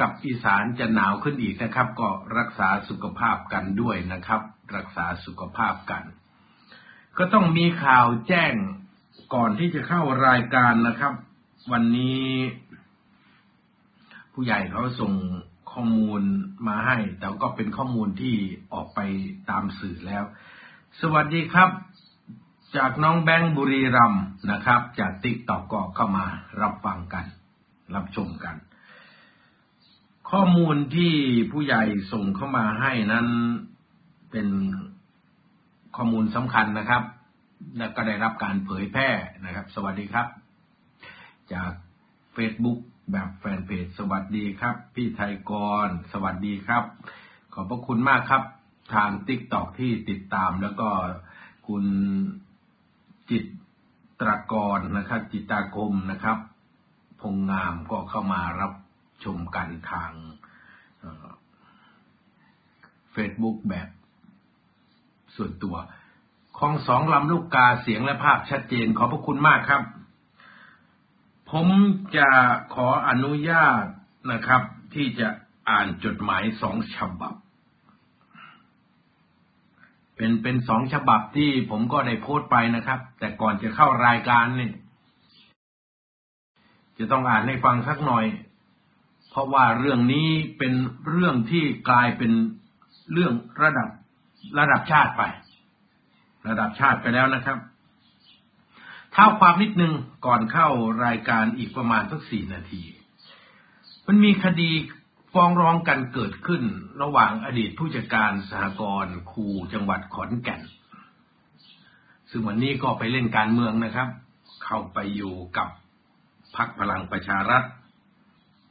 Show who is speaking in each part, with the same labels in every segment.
Speaker 1: กับอีสานจะหนาวขึ้นอีกนะครับ ก็รักษาสุขภาพกันด้วยนะครับ รักษาสุขภาพกัน ก็ต้องมีข่าวแจ้งก่อนที่จะเข้ารายการนะครับ วันนี้ ผู้ใหญ่เขาส่งข้อมูลมาให้ แต่ก็เป็นข้อมูลที่ออกไปตามสื่อแล้ว สวัสดีครับ จากน้องแบงค์บุรีรัมนะครับ จากติ๊กตอกก็เข้ามารับฟังกัน รับชมกัน ข้อมูลที่ผู้ใหญ่ส่งเข้ามาให้นั้นเป็นข้อมูลสำคัญนะครับ และก็ได้รับการเผยแพร่นะครับ สวัสดีครับ จาก Facebook แบบแฟนเพจสวัสดีครับ พี่ไทยกร สวัสดีครับ ขอบพระคุณมากครับ ทางติ๊กตอกที่ติดตามแล้วก็คุณจิตตรกรนะครับ จิตาคมนะครับ พงงามก็เข้ามารับ ชมกันทางเฟซบุ๊กแบบส่วนตัว ของสองลำลูกกาเสียงและภาพชัดเจนขอบพระคุณมากครับ ผมจะขออนุญาตนะครับ ที่จะอ่านจดหมายสองฉบับ เป็นเป็นสองฉบับที่ผมก็ได้โพสต์ไปนะครับ แต่ก่อนจะเข้ารายการเนี่ยจะต้องอ่านให้ฟังสักหน่อย ราะว่าเรื่องนี้เป็นเรื่องที่กลายเป็นเรื่องระดับระดับชาติไป ระดับชาติไปแล้วนะครับเท้าความนิดนึงก่อนเข้ารายการอีกประมาณสักสี่นาที มันมีคดีฟ้องร้องกันเกิดขึ้นระหว่างอดีตผู้จัดการสหกรณ์ครูจังหวัดขอนแก่น ซึ่งวันนี้ก็ไปเล่นการเมืองนะครับ เข้าไปอยู่กับพรรคพลังประชารัฐ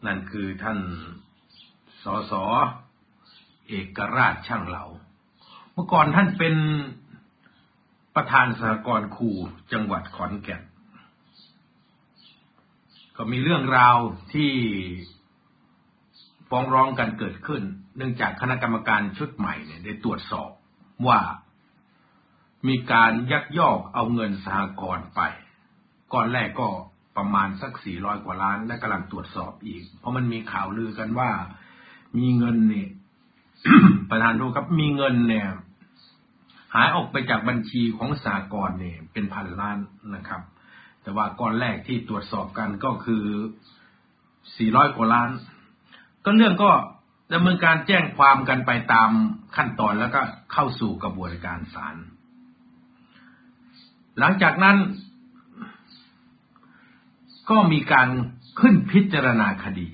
Speaker 1: นั่นคือท่านสสเอกราชช่างเหลา เมื่อก่อนท่านเป็นประธานสหกรณ์ครูจังหวัดขอนแก่น ก็มีเรื่องราวที่ฟ้องร้องกันเกิดขึ้น เนื่องจากคณะกรรมการชุดใหม่เนี่ยได้ตรวจสอบว่ามีการยักยอกเอาเงินสหกรณ์ไปก่อนแรกก็ ประมาณสักสี่ร้อยกว่าล้าน และกำลังตรวจสอบอีก เพราะมันมีข่าวลือกันว่า มีเงินเนี่ยประธานดูครับมีเงินเนี่ย หายออกไปจากบัญชีของสากลเนี่ย เป็นพันล้านนะครับ แต่ว่าก่อนแรกที่ตรวจสอบกันก็คือสี่ร้อยกว่าล้าน ก็เรื่องก็ดำเนินการแจ้งความกันไปตามขั้นตอนแล้วก็เข้าสู่กระบวนการศาลหลังจากนั้น ก็มีการขึ้นพิจารณาคดี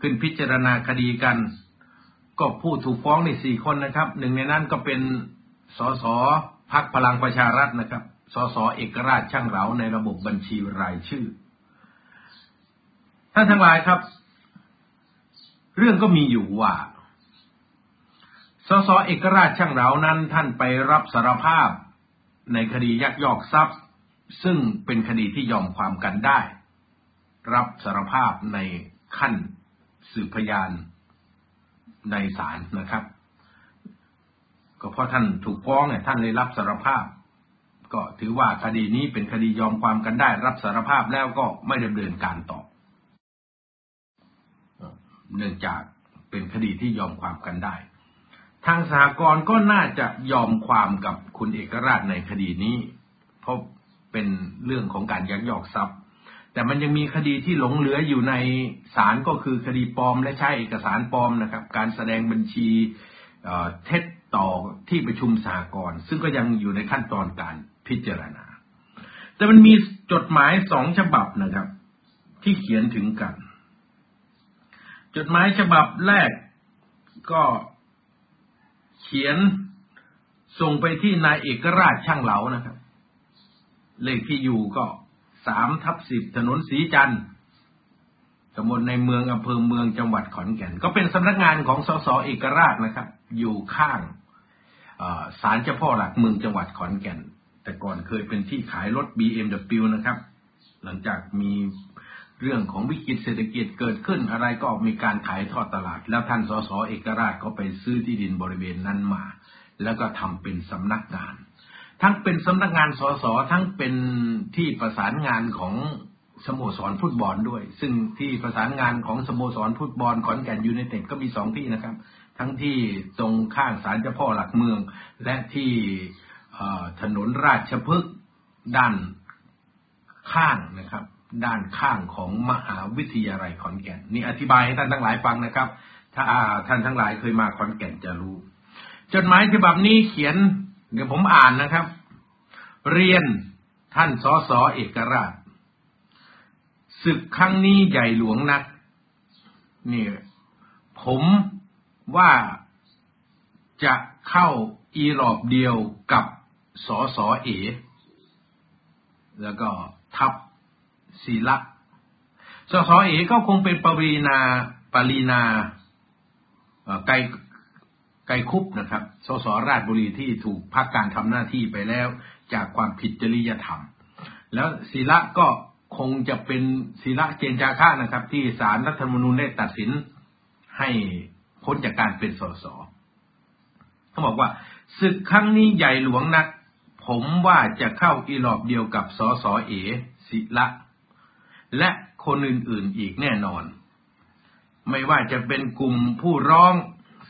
Speaker 1: ขึ้นพิจารณาคดีกัน ก็ผู้ถูกฟ้องในสี่คนนะครับหนึ่งในนั้นก็เป็นสสพักพลังประชารัฐนะครับสสเอกราชช่างเหลาในระบบบัญชีรายชื่อ ท่านทั้งหลายครับ เรื่องก็มีอยู่ว่าสสเอกราชช่างเหลานั้นท่านไปรับสารภาพในคดียักยอกทรัพย์ ซึ่งเป็นคดีที่ยอมความกันได้ รับสารภาพในขั้นสืบพยานในศาลนะครับ ก็เพราะท่านถูกฟ้องเนี่ยท่านเลยรับสารภาพ ก็ถือว่าคดีนี้เป็นคดียอมความกันได้ รับสารภาพแล้วก็ไม่ดำเนินการต่อ เนื่องจากเป็นคดีที่ยอมความกันได้ ทางสหกรณ์ก็น่าจะยอมความกับคุณเอกราชในคดีนี้เพราะ เป็นเรื่องของการยักยอกทรัพย์ แต่มันยังมีคดีที่หลงเหลืออยู่ในศาลก็คือคดีปลอมและใช้เอกสารปลอมนะครับ การแสดงบัญชีเท็จต่อที่ประชุมสากลซึ่งก็ยังอยู่ในขั้นตอนการพิจารณา แต่มันมีจดหมายสองฉบับนะครับ ที่เขียนถึงกัน จดหมายฉบับแรกก็เขียนส่งไปที่นายเอกราชช่างเหลานะครับ เลขที่อยู่ก็สามทับสิบถนนสีจันทร์ตำบลในเมืองอำเภอเมืองจังหวัดขอนแก่น ก็เป็นสำนักงานของสสเอกราชนะครับ อยู่ข้างศาลเจ้าพ่อหลักเมืองจังหวัดขอนแก่น แต่ก่อนเคยเป็นที่ขายรถ BMW นะครับ หลังจากมีเรื่องของวิกฤตเศรษฐกิจเกิดขึ้นอะไรก็มีการขายทอดตลาด แล้วท่านสสเอกราชก็ไปซื้อที่ดินบริเวณนั้นมา แล้วก็ทำเป็นสำนักงาน ทั้งเป็นสำนักงานสสทั้งเป็นที่ประสานงานของสโมสรฟุตบอลด้วย ซึ่งที่ประสานงานของสโมสรฟุตบอลขอนแก่นยูไนเต็ดก็มีสองที่นะครับ ทั้งที่ตรงข้างศาลเจ้าพ่อหลักเมือง และที่ถนนราชพฤกษ์ด้านข้างนะครับ ด้านข้างของมหาวิทยาลัยขอนแก่น นี่อธิบายให้ท่านทั้งหลายฟังนะครับ ถ้าท่านทั้งหลายเคยมาขอนแก่นจะรู้ จดหมายฉบับนี้เขียน เดี๋ยวผมอ่านนะครับ เรียนท่านสอสอเอกราชศึกครั้งนี้ใหญ่หลวงนักนี่ผมว่าจะเข้าอีรอบเดียวกับสอสอเอ แล้วก็ทับศีละสอสอเอก็คงเป็นปรีนาปรีนาไกล ไกคุปนะครับ สสราชบุรีที่ถูกพักการทำหน้าที่ไปแล้วจากความผิดจริยธรรม แล้วศีละก็คงจะเป็นศีละเจนจาค่านะครับ ที่ศาลรัฐธรรมนูญได้ตัดสินให้พ้นจากการเป็นสสเขาบอกว่าศึกครั้งนี้ใหญ่หลวงนัก ผมว่าจะเข้าอีหลอบเดียวกับสสเอศิละและคนอื่นๆอีกแน่นอน ไม่ว่าจะเป็นกลุ่มผู้ร้อง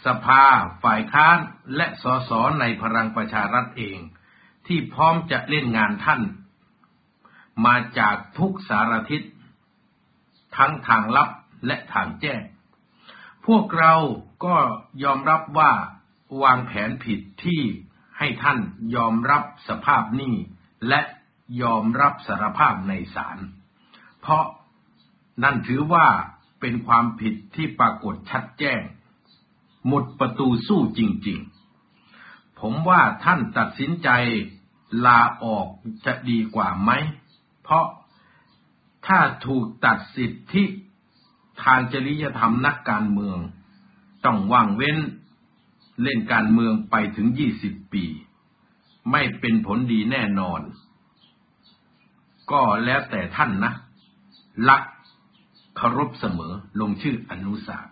Speaker 1: สภา ฝ่ายค้าน และสสในพลังประชารัฐเอง ที่พร้อมจะเล่นงานท่าน มาจากทุกสารทิศ ทั้งทางลับและทางแจ้ง พวกเราก็ยอมรับว่าวางแผนผิดที่ให้ท่านยอมรับสภาพนี้และยอมรับสารภาพในศาล เพราะนั่นถือว่าเป็นความผิดที่ปรากฏชัดแจ้ง หมดประตูสู้จริงๆ ผมว่าท่านตัดสินใจลาออกจะดีกว่าไหม เพราะถ้าถูกตัดสิทธิทางจริยธรรมนักการเมือง ต้องว่างเว้นเล่นการเมืองไปถึงยี่สิบปี ไม่เป็นผลดีแน่นอน ก็แล้วแต่ท่านนะรักเคารพเสมอลงชื่ออนุสาส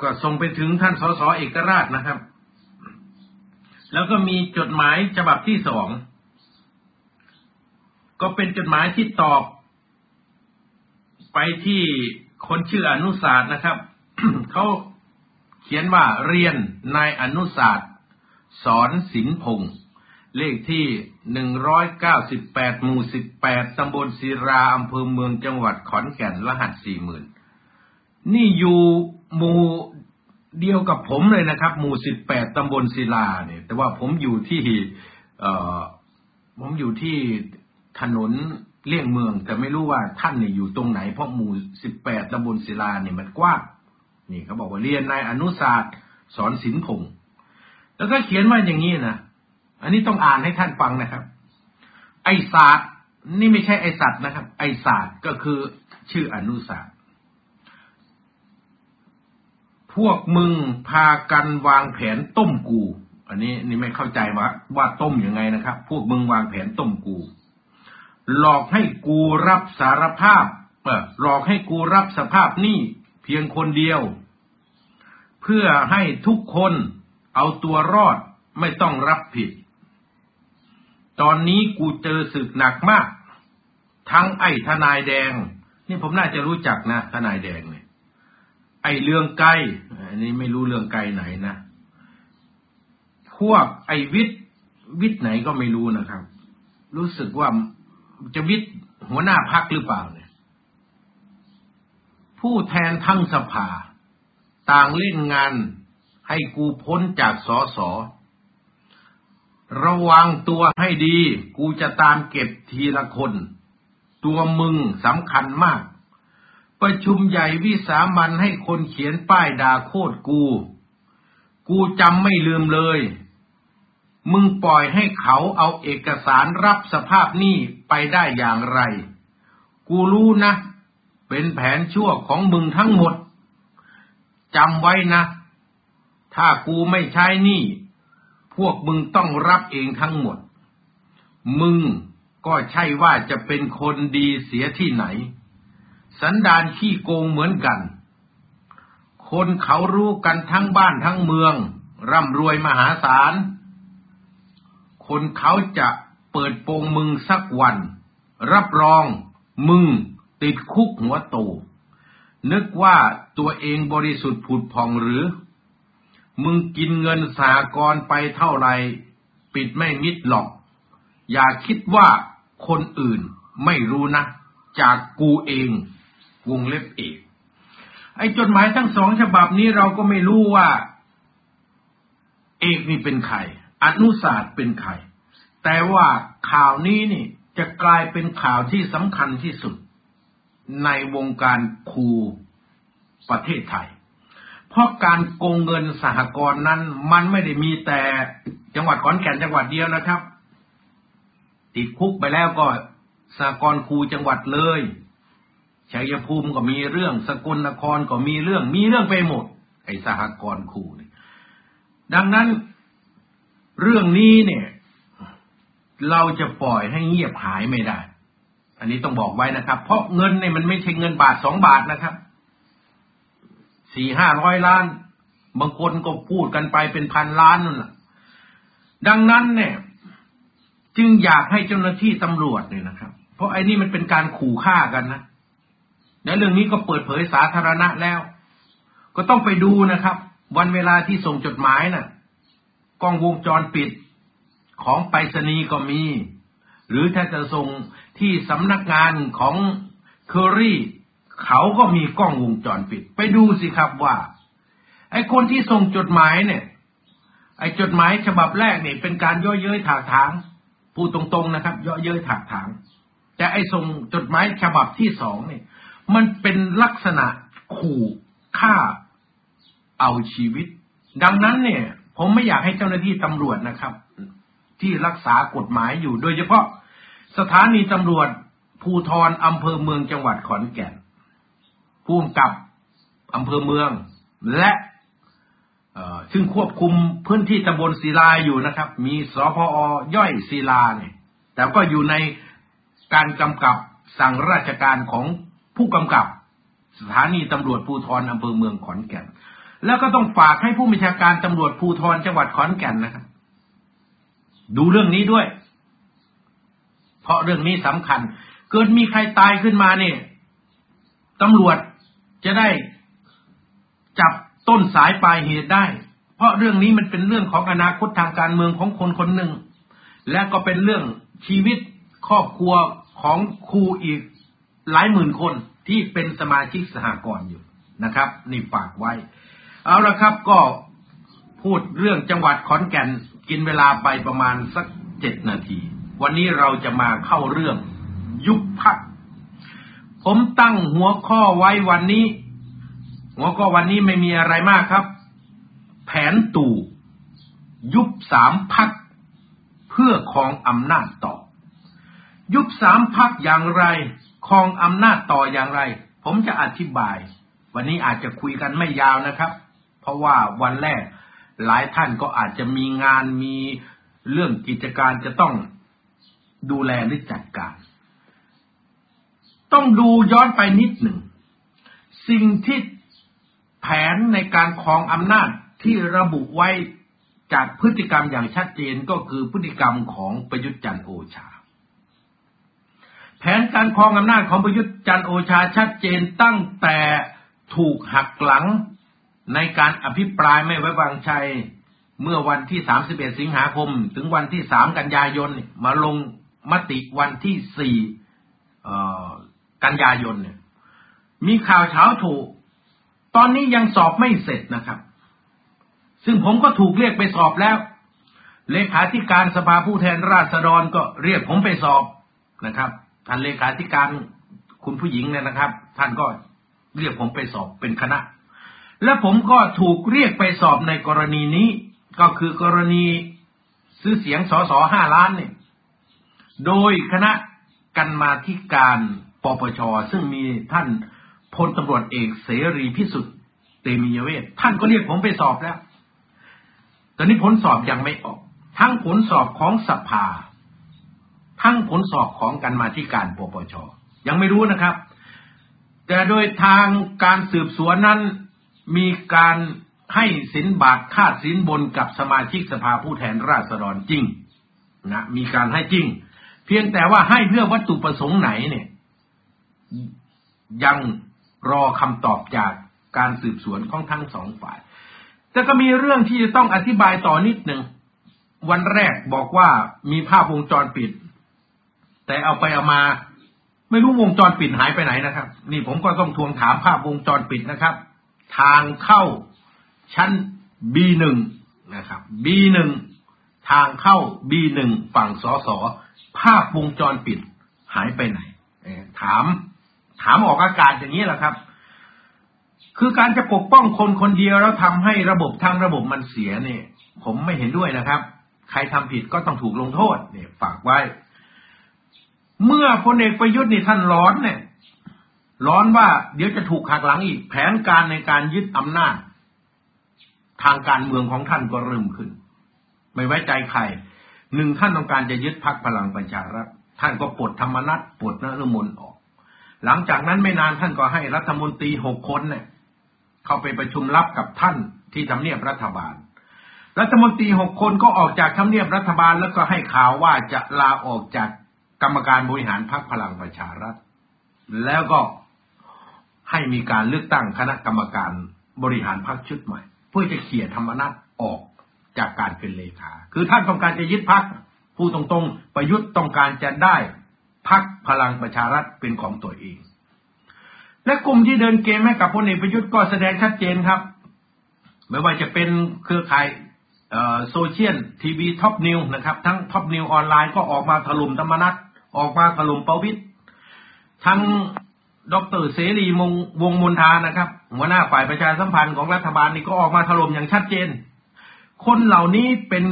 Speaker 1: ก็ส่งไปถึงท่านสสเอกราชนะครับ แล้วก็มีจดหมายฉบับที่สองก็เป็นจดหมายที่ตอบ ไปที่คนชื่ออนุสาสตร์นะครับเขาเขียนว่าเรียนนายอนุศาสตร์สอนศิลพงศ์เลขที่หนึ่งร้อยเก้าสิบแปดหมู่สิบแปดตำบลศิราอำเภอเมืองจังหวัดขอนแก่นรหัสสี่หมื่นนี่อยู่ หมู่เดียวกับผมเลยนะครับ หมู่สิบแปดตำบลศิลาเนี่ย แต่ว่าผมอยู่ที่เออผมอยู่ที่ถนนเลี่ยงเมือง แต่ไม่รู้ว่าท่านเนี่ยอยู่ตรงไหน เพราะหมู่สิบแปดตำบลศิลาเนี่ยมันกว้างนี่เขาบอกว่าเรียนนายอนุศาสตร์สอนศิลพงศ์แล้วก็เขียนว่าอย่างนี้นะอันนี้ต้องอ่านให้ท่านฟังนะครับ ไอศาสตร์นี่ไม่ใช่ไอสัตว์นะครับ ไอศาสตร์ก็คือชื่ออนุศาสตร์ พวกมึงพากันวางแผนต้มกู อันนี้นี่ไม่เข้าใจว่าว่าต้มยังไงนะครับ พวกมึงวางแผนต้มกู หลอกให้กูรับสารภาพเออหลอกให้กูรับสภาพนี่เพียงคนเดียว เพื่อให้ทุกคนเอาตัวรอดไม่ต้องรับผิด ตอนนี้กูเจอศึกหนักมาก ทั้งไอ้ทนายแดง นี่ผมน่าจะรู้จักนะ ทนายแดงเนี่ย ไอเรื่องไกลอันนี้ไม่รู้เรื่องไกลไหนนะพวกไอวิทย์วิทย์ไหนก็ไม่รู้นะครับ รู้สึกว่าจะวิทย์หัวหน้าพักหรือเปล่าเนี่ย ผู้แทนทั้งสภา ต่างเล่นงานให้กูพ้นจากสอสอระวังตัวให้ดี กูจะตามเก็บทีละคน ตัวมึงสำคัญมาก ประชุมใหญ่วิสามันให้คนเขียนป้ายด่าโคตรกู กูจำไม่ลืมเลย มึงปล่อยให้เขาเอาเอกสารรับสภาพหนี้ไปได้อย่างไร กูรู้นะ เป็นแผนชั่วของมึงทั้งหมด จำไว้นะ ถ้ากูไม่ใช้นี่พวกมึงต้องรับเองทั้งหมด มึงก็ใช่ว่าจะเป็นคนดีเสียที่ไหน สันดานขี้โกงเหมือนกัน คนเขารู้กันทั้งบ้านทั้งเมือง ร่ำรวยมหาศาล คนเขาจะเปิดโปงมึงสักวัน รับรองมึงติดคุกหัวโต นึกว่าตัวเองบริสุทธิ์ผุดผ่องหรือ มึงกินเงินสากรไปเท่าไหร่ ปิดไม่มิดหรอก อย่าคิดว่าคนอื่นไม่รู้นะ จากกูเอง วงเล็บเอกไอ้จดหมายทั้งสองฉบับนี้เราก็ไม่รู้ว่า เอกนี่เป็นใครอนุศาสตร์เป็นใครแต่ว่าข่าวนี้นี่จะกลายเป็นข่าวที่สำคัญที่สุด ในวงการครูประเทศไทย เพราะการโกงเงินสหกรณ์นั้น มันไม่ได้มีแต่จังหวัดขอนแก่นจังหวัดเดียวนะครับ ติดคุกไปแล้วก็สหกรณ์ครูจังหวัดเลย ชัยภูมิก็มีเรื่อง สกลนครก็มีเรื่อง มีเรื่องไปหมด ไอ้สหกรณ์ครูเนี่ดังนั้นเรื่องนี้เนี่ย เราจะปล่อยให้เงียบหายไม่ได้ อันนี้ต้องบอกไว้นะครับ เพราะเงินเนี่ยมันไม่ใช่เงินบาทสองบาทนะครับสี่ห้าร้อยล้าน บางคนก็พูดกันไปเป็นพันล้านนั่นแหละดังนั้นเนี่ย จึงอยากให้เจ้าหน้าที่ตำรวจเนี่ยนะครับ เพราะไอ้นี่มันเป็นการขู่ฆ่ากันนะ และเรื่องนี้ก็เปิดเผยสาธารณะแล้ว ก็ต้องไปดูนะครับ วันเวลาที่ส่งจดหมายนะ่ะกล้องวงจรปิดของไปรษณีย์ก็มี หรือถ้าจะส่งที่สำนักงานของเคอรี่เขาก็มีกล้องวงจรปิด ไปดูสิครับว่า ไอ้คนที่ส่งจดหมายเนี่ย ไอ้จดหมายฉบับแรกเนี่ยเป็นการย่อเย้ยถากถางพูดตรงๆนะครับย่อเย้ยถากถาง แต่ไอ้ส่งจดหมายฉบับที่สองเนี่ย มันเป็นลักษณะขู่ฆ่าเอาชีวิต ดังนั้นเนี่ย ผมไม่อยากให้เจ้าหน้าที่ตำรวจนะครับ ที่รักษากฎหมายอยู่ โดยเฉพาะสถานีตำรวจภูทรอำเภอเมืองจังหวัดขอนแก่นผู้กำกับอำเภอเมือง และซึ่งควบคุมพื้นที่ตำบลศิลาอยู่นะครับ มีสพอย่อยศิลาเนี่ย แต่ก็อยู่ในการกำกับสั่งราชการของ ผู้กำกับ สถานีตำรวจภูธรอำเภอเมืองขอนแก่น แล้วก็ต้องฝากให้ผู้บัญชาการตำรวจภูธรจังหวัดขอนแก่นนะครับ ดูเรื่องนี้ด้วย เพราะเรื่องนี้สำคัญ เกิดมีใครตายขึ้นมาเนี่ยตำรวจจะได้จับต้นสายปลายเหตุได้ เพราะเรื่องนี้มันเป็นเรื่องของอนาคตทางการเมืองของคนคนหนึ่ง และก็เป็นเรื่องชีวิตครอบครัวของครูอีก หลายหมื่นคนที่เป็นสมาชิกสหกรณ์อยู่นะครับ นี่ฝากไว้ เอาละครับก็พูดเรื่องจังหวัดขอนแก่นกินเวลาไปประมาณสักเจ็ดนาที วันนี้เราจะมาเข้าเรื่องยุบพัก ผมตั้งหัวข้อไว้วันนี้ หัวข้อวันนี้ไม่มีอะไรมากครับ แผนตู่ยุบสามพักเพื่อครองอำนาจต่อ ยุบสามพักอย่างไร ครองอำนาจต่ออย่างไร ผมจะอธิบาย วันนี้อาจจะคุยกันไม่ยาวนะครับ เพราะว่าวันแรกหลายท่านก็อาจจะมีงานมีเรื่องกิจการจะต้องดูแลหรือจัดการ ต้องดูย้อนไปนิดหนึ่ง สิ่งที่แผนในการครองอำนาจที่ระบุไว้จากพฤติกรรมอย่างชัดเจนก็คือพฤติกรรมของประยุทธ์จันโอชา แผนการครองอำนาจของประยุทธ์จันโอชาชัดเจนตั้งแต่ถูกหักหลังในการอภิปรายไม่ไว้วางใจเมื่อวันที่ 31 สิงหาคม ถึงวันที่ 3 กันยายนมาลงมติวันที่ 4 กันยายนเนี่ยมีข่าวเช้าถูก ตอนนี้ยังสอบไม่เสร็จนะครับ ซึ่งผมก็ถูกเรียกไปสอบแล้ว เลขาธิการสภาผู้แทนราษฎรก็เรียกผมไปสอบนะครับ ท่านเลขาธิการคุณผู้หญิงเนี่ยนะครับ ท่านก็เรียกผมไปสอบเป็นคณะ และผมก็ถูกเรียกไปสอบในกรณีนี้ ก็คือกรณีซื้อเสียงสอสอห้าล้านเนี่ยโดยคณะกันมาธิการปปช ซึ่งมีท่านพลตำรวจเอกเสรีพิสุทธิ์เตมียเวทท่านก็เรียกผมไปสอบแล้ว ตอนนี้ผลสอบยังไม่ออก ทั้งผลสอบของสภา ทั้งผลสอบของกันมาธิการปปช ยังไม่รู้นะครับ แต่โดยทางการสืบสวนนั้นมีการให้สินบาทค่าสินบนกับสมาชิกสภาผู้แทนราษฎรจริงนะมีการให้จริง เพียงแต่ว่าให้เพื่อวัตถุประสงค์ไหนเนี่ย ยังรอคำตอบจากการสืบสวนของทั้งสองฝ่าย แต่ก็มีเรื่องที่จะต้องอธิบายต่อนิดหนึ่ง วันแรกบอกว่ามีภาพวงจรปิด แต่เอาไปเอามา ไม่รู้วงจรปิดหายไปไหนนะครับ นี่ผมก็ต้องทวงถามภาพวงจรปิดนะครับ ทางเข้าชั้น B1 นะครับ B1 ทางเข้า B1 ฝั่งสอสอภาพวงจรปิดหายไปไหนถาม ถามออกอากาศอย่างนี้แหละครับ คือการจะปกป้องคนคนเดียวแล้วทำให้ระบบทางระบบมันเสียเนี่ย ผมไม่เห็นด้วยนะครับ ใครทำผิดก็ต้องถูกลงโทษเนี่ยฝากไว้ เมื่อพลเอกประยุทธ์นี่ท่านร้อนเนี่ยร้อนว่าเดี๋ยวจะถูกหักหลังอีก แผนการในการยึดอำนาจ ทางการเมืองของท่านก็เริ่มขึ้น ไม่ไว้ใจใครหนึ่งท่านต้องการจะยึดพักพลังประชารัฐท่านก็ปลดธรรมนัตปลดนรมนออก หลังจากนั้นไม่นานท่านก็ให้รัฐมนตรีหกคนเนี่ย เข้าไปประชุมลับกับท่านที่ทำเนียบรัฐบาล รัฐมนตรีหกคนก็ออกจากทำเนียบรัฐบาลแล้วก็ให้ข่าวว่าจะลาออกจาก กรรมการบริหารพรรคพลังประชารัฐ แล้วก็ให้มีการเลือกตั้งคณะกรรมการบริหารพรรคชุดใหม่ เพื่อจะเขี่ยธรรมนัตออกจากการเป็นเลขา คือท่านต้องการจะยึดพรรคพูดตรงๆ ประยุทธ์ต้องการจะได้พักพลังประชารัฐเป็นของตัวเอง และกลุ่มที่เดินเกมให้กับพลเอกประยุทธ์ก็แสดงชัดเจนครับ ไม่ว่าจะเป็นเครือข่ายโซเชียลทีวีท็อปนิวส์นะครับ ทั้งท็อปนิวส์ออนไลน์ก็ออกมาถล่มธรรมนัต ออกมาถล่มประวิตร ทั้งดร.เสรี วงษ์มณฑานะครับ หัวหน้าฝ่ายประชาสัมพันธ์ของรัฐบาลนี่ก็ออกมาถล่มอย่างชัดเจน คนเหล่านี้เป็น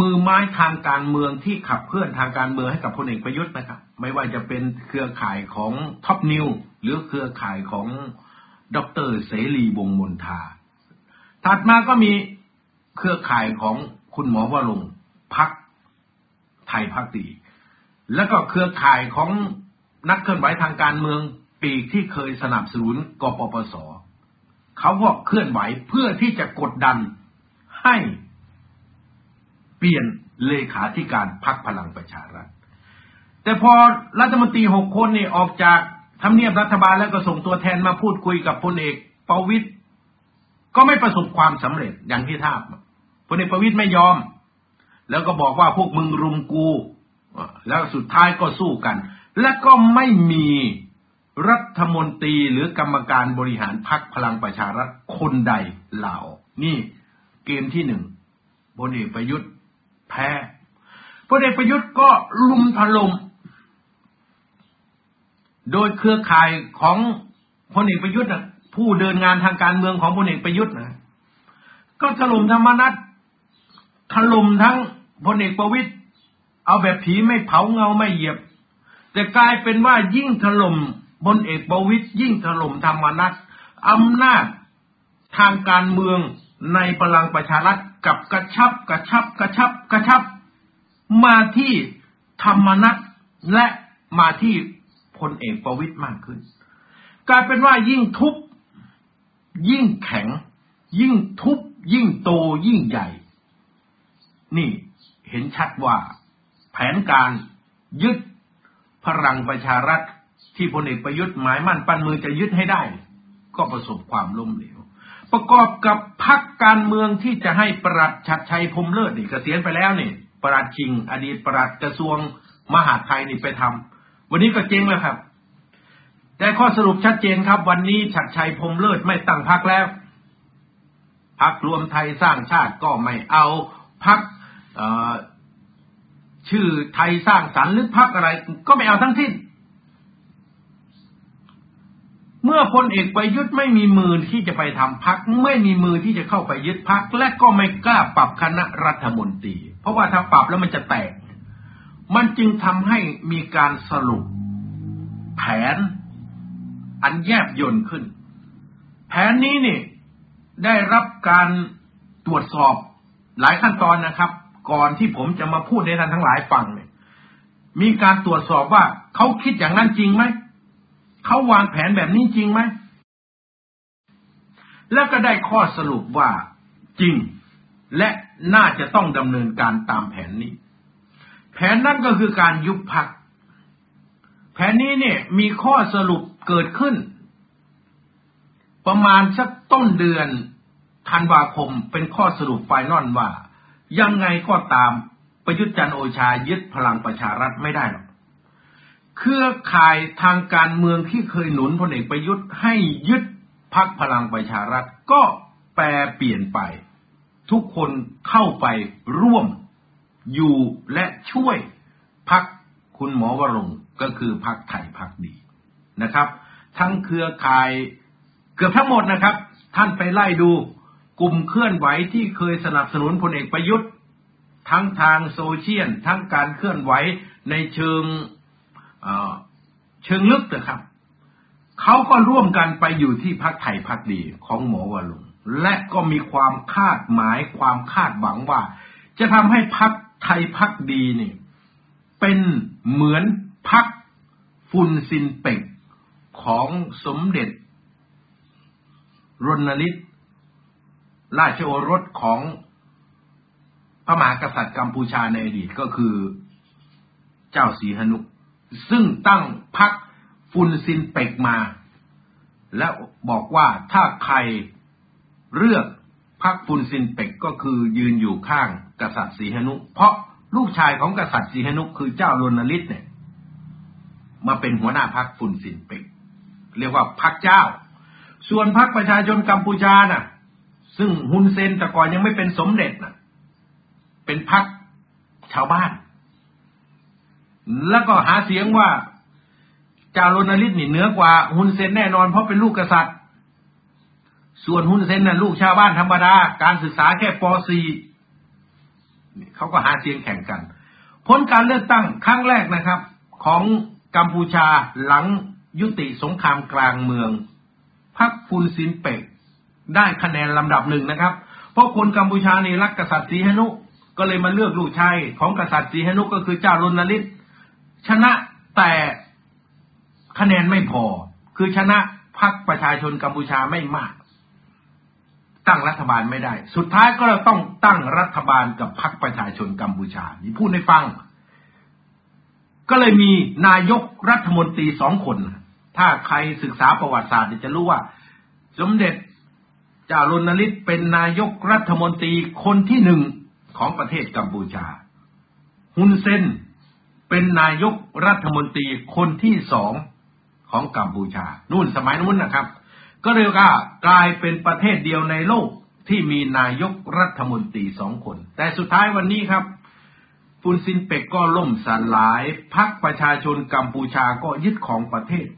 Speaker 1: มือไม้ทางการเมืองที่ขับเคลื่อนทางการเมืองให้กับพลเอกประยุทธ์นะครับ ไม่ว่าจะเป็นเครือข่ายของท็อปนิวส์หรือเครือข่ายของดรเสรีวงมนทา ถัดมาก็มีเครือข่ายของคุณหมอวรงพักไทยพักดี แล้วก็เครือข่ายของนักเคลื่อนไหวทางการเมืองปีกที่เคยสนับสนุนกปปสเขาก็เคลื่อนไหวเพื่อที่จะกดดันให้เปลี่ยนเลขาธิการพักพลังประชารัฐ แต่พอรัฐมนตรีหกคนนี่ออกจากทำเนียบรัฐบาลแล้วก็ส่งตัวแทนมาพูดคุยกับพลเอกประวิตยก็ไม่ประสบความสำเร็จอย่างที่ท่าบพลเอกประวิตยไม่ยอม แล้วก็บอกว่าพวกมึงรุมกู แล้วสุดท้ายก็สู้กัน และก็ไม่มีรัฐมนตรีหรือกรรมการบริหารพักพลังประชารัฐคนใดลาออกนี่เกมที่หนึ่งพลเอกประยุทธ์แพ้พลเอกประยุทธ์ก็ลุมถล่มโดยเครือข่ายของพลเอกประยุทธ์ผู้เดินงานทางการเมืองของพลเอกประยุทธ์นะก็ถล่มธรรมนัตถล่มทั้งพลเอกประวิตย เอาแบบผีไม่เผาเงาไม่เหยียบ แต่กลายเป็นว่ายิ่งถล่มพลเอกประวิตยยิ่งถล่มธรรมนัตอำนาจทางการเมืองในพลังประชารัฐกับกระชับกระชับกระชับกระชับ มาที่ธรรมนัตและมาที่พลเอกประวิตยมากขึ้น กลายเป็นว่ายิ่งทุบยิ่งแข็ง ยิ่งทุบยิ่งโตยิ่งใหญ่ นี่เห็นชัดว่า ผนการยึดพลังประชารัฐที่พลเอกประยุทธ์หมายมั่นปั้นมือจะยึดให้ได้ ก็ประสบความล้มเหลว ประกอบกับพักการเมืองที่จะให้ประหลัดชัดชัยพรมเลิศนี่เกษียณไปแล้วนี่ประหลัดชิง อดีตประหลัดกระทรวงมหาดไทยนี่ไปทำวันนี้ก็เจ๊งแล้วครับ แต่ข้อสรุปชัดเจนครับ วันนี้ชัดชัยพรมเลิศไม่ตั้งพักแล้วพักรวมไทยสร้างชาติก็ไม่เอาพัก ชื่อไทยสร้างสรรค์หรือพักอะไร ก็ไม่เอาทั้งสิ้น เมื่อพลเอกประยุทธ์ไม่มีมือที่จะไปทำพัก ไม่มีมือที่จะเข้าไปยึดพัก และก็ไม่กล้าปรับคณะรัฐมนตรี เพราะว่าถ้าปรับแล้วมันจะแตก มันจึงทำให้มีการสรุป แผน อันแยบยนต์ขึ้น แผนนี้นี่ได้รับการตรวจสอบหลายขั้นตอนนะครับ ก่อนที่ผมจะมาพูดในท่านทั้งหลายฟังเนี่ยมีการตรวจสอบว่าเขาคิดอย่างนั้นจริงไหมเขาวางแผนแบบนี้จริงไหมแล้วก็ได้ข้อสรุปว่าจริง และน่าจะต้องดำเนินการตามแผนนี้ แผนนั้นก็คือการยุบพัก แผนนี้เนี่ยมีข้อสรุปเกิดขึ้น ประมาณสักต้นเดือนธันวาคมเป็นข้อสรุปไฟนอลว่า ยังไงก็ตามประยุทธ์จันโอชายึดพลังประชารัฐไม่ได้หรอกเครือข่ายทางการเมืองที่เคยหนุนพลเอกประยุทธ์ให้ยึดพักพลังประชารัฐก็แปรเปลี่ยนไป ทุกคนเข้าไปร่วมอยู่และช่วยพักคุณหมอวรงก็คือพักไทยพักดีนะครับ ทั้งเครือข่ายเกือบทั้งหมดนะครับ ท่านไปไล่ดู กลุ่มเคลื่อนไหวที่เคยสนับสนุนพลเอกประยุทธ์ ทั้งทางโซเชียลทั้งการเคลื่อนไหวในเชิงเชิงลึกนะครับเขาก็ร่วมกันไปอยู่ที่พักไทยพักดีของหมอวรุณและก็มีความคาดหมายความคาดหวังว่า จะทำให้พักไทยพักดีนี่ เป็นเหมือนพักฟุนซินเป็กของสมเด็จรณลิต ราชโอรสของพระมหากษัตริย์กัมพูชาในอดีตก็คือเจ้าสีหนุ ซึ่งตั้งพรรคฟุนซินเป็กมา และบอกว่าถ้าใครเลือกพรรคฟุนซินเป็กก็คือยืนอยู่ข้างกษัตริย์สีหนุ เพราะลูกชายของกษัตริย์สีหนุคือเจ้ารณลิตเนี่ย มาเป็นหัวหน้าพรรคฟุนซินเป็ก เรียกว่าพรรคเจ้า ส่วนพรรคประชาชนกัมพูชาน่ะ ซึ่งฮุนเซนแต่ก่อนยังไม่เป็นสมเด็จนะเป็นพักชาวบ้าน แล้วก็หาเสียงว่าจาโรนาลิตนี่เหนือกว่าฮุนเซนแน่นอนเพราะเป็นลูกกษัตริย์ ส่วนฮุนเซนน่ะลูกชาวบ้านธรรมดา การศึกษาแค่ป .4 เขาก็หาเสียงแข่งกัน ผลการเลือกตั้งครั้งแรกนะครับ ของกัมพูชาหลังยุติสงครามกลางเมืองพรรคฟุนซินเปก ได้คะแนนลำดับหนึ่งนะครับ เพราะคนกัมพูชานี่รักกษัตริย์สีหนุ ก็เลยมาเลือกลูกชายของกษัตริย์สีหนุก็คือเจ้ารุณลิตชนะแต่คะแนนไม่พอ คือชนะพรรคประชาชนกัมพูชาไม่มาก ตั้งรัฐบาลไม่ได้ สุดท้ายก็ต้องตั้งรัฐบาลกับพรรคประชาชนกัมพูชานี่พูดในฟัง ก็เลยมีนายกรัฐมนตรีสองคน ถ้าใครศึกษาประวัติศาสตร์จะรู้ว่า สมเด็จ จารณลิตเป็นนายกรัฐมนตรีคนที่หนึ่งของประเทศกัมพูชา ฮุนเซนเป็นนายกรัฐมนตรีคนที่สองของกัมพูชา นู่นสมัยนู้นนะครับ ก็เรียกว่ากลายเป็นประเทศเดียวในโลกที่มีนายกรัฐมนตรีสองคน แต่สุดท้ายวันนี้ครับฟุนซินเปกก็ล่มสลายพรรคประชาชนกัมพูชาก็ยึดของประเทศ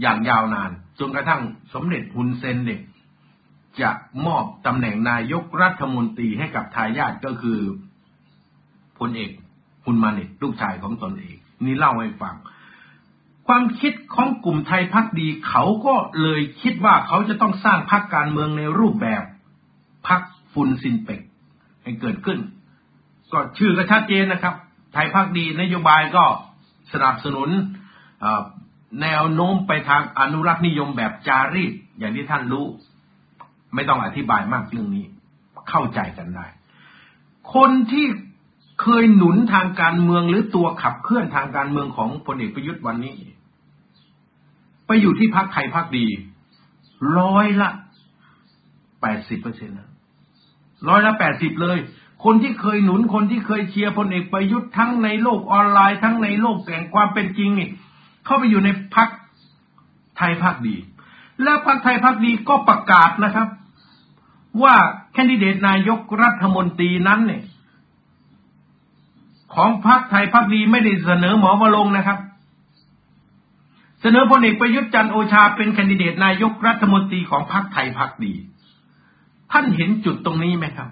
Speaker 1: อย่างยาวนาน จนกระทั่งสมเด็จฮุนเซนเนี่ย จะมอบตำแหน่งนายกรัฐมนตรีให้กับทายาทก็คือพลเอกฮุนมาเนตลูกชายของตนเอง นี่เล่าให้ฟัง ความคิดของกลุ่มไทยพักดี เขาก็เลยคิดว่าเขาจะต้องสร้างพรรคการเมืองในรูปแบบพรรคฟุนซินเปกให้เกิดขึ้น ก็ชื่อก็ชัดเจนนะครับ ไทยพักดีนโยบายก็สนับสนุนแนวโน้มไปทางอนุรักษ์นิยมแบบจารีตอย่างที่ท่านรู้ ไม่ต้องอธิบายมากเรื่องนี้ เข้าใจกันได้ คนที่เคยหนุนทางการเมืองหรือตัวขับเคลื่อนทางการเมืองของพลเอกประยุทธ์วันนี้ ไปอยู่ที่พักไทยพักดี ร้อยละแปดสิบเปอร์เซ็นต์ร้อยละแปดสิบเลย คนที่เคยหนุนคนที่เคยเชียร์พลเอกประยุทธ์ทั้งในโลกออนไลน์ทั้งในโลกแห่งความเป็นจริงนี่ เข้าไปอยู่ในพักไทยพักดี แล้วพักไทยพักดีก็ประกาศนะครับ ว่าแคนดิเดตนายกรัฐมนตรีนั้นเนี่ย ของพรรคไทยพรรคดีไม่ได้เสนอหมอมาลงนะครับ เสนอพลเอกประยุทธ์จันโอชาเป็นแคนดิเดตนายกรัฐมนตรีของพรรคไทยพรรคดี ท่านเห็นจุดตรงนี้ไหมครับ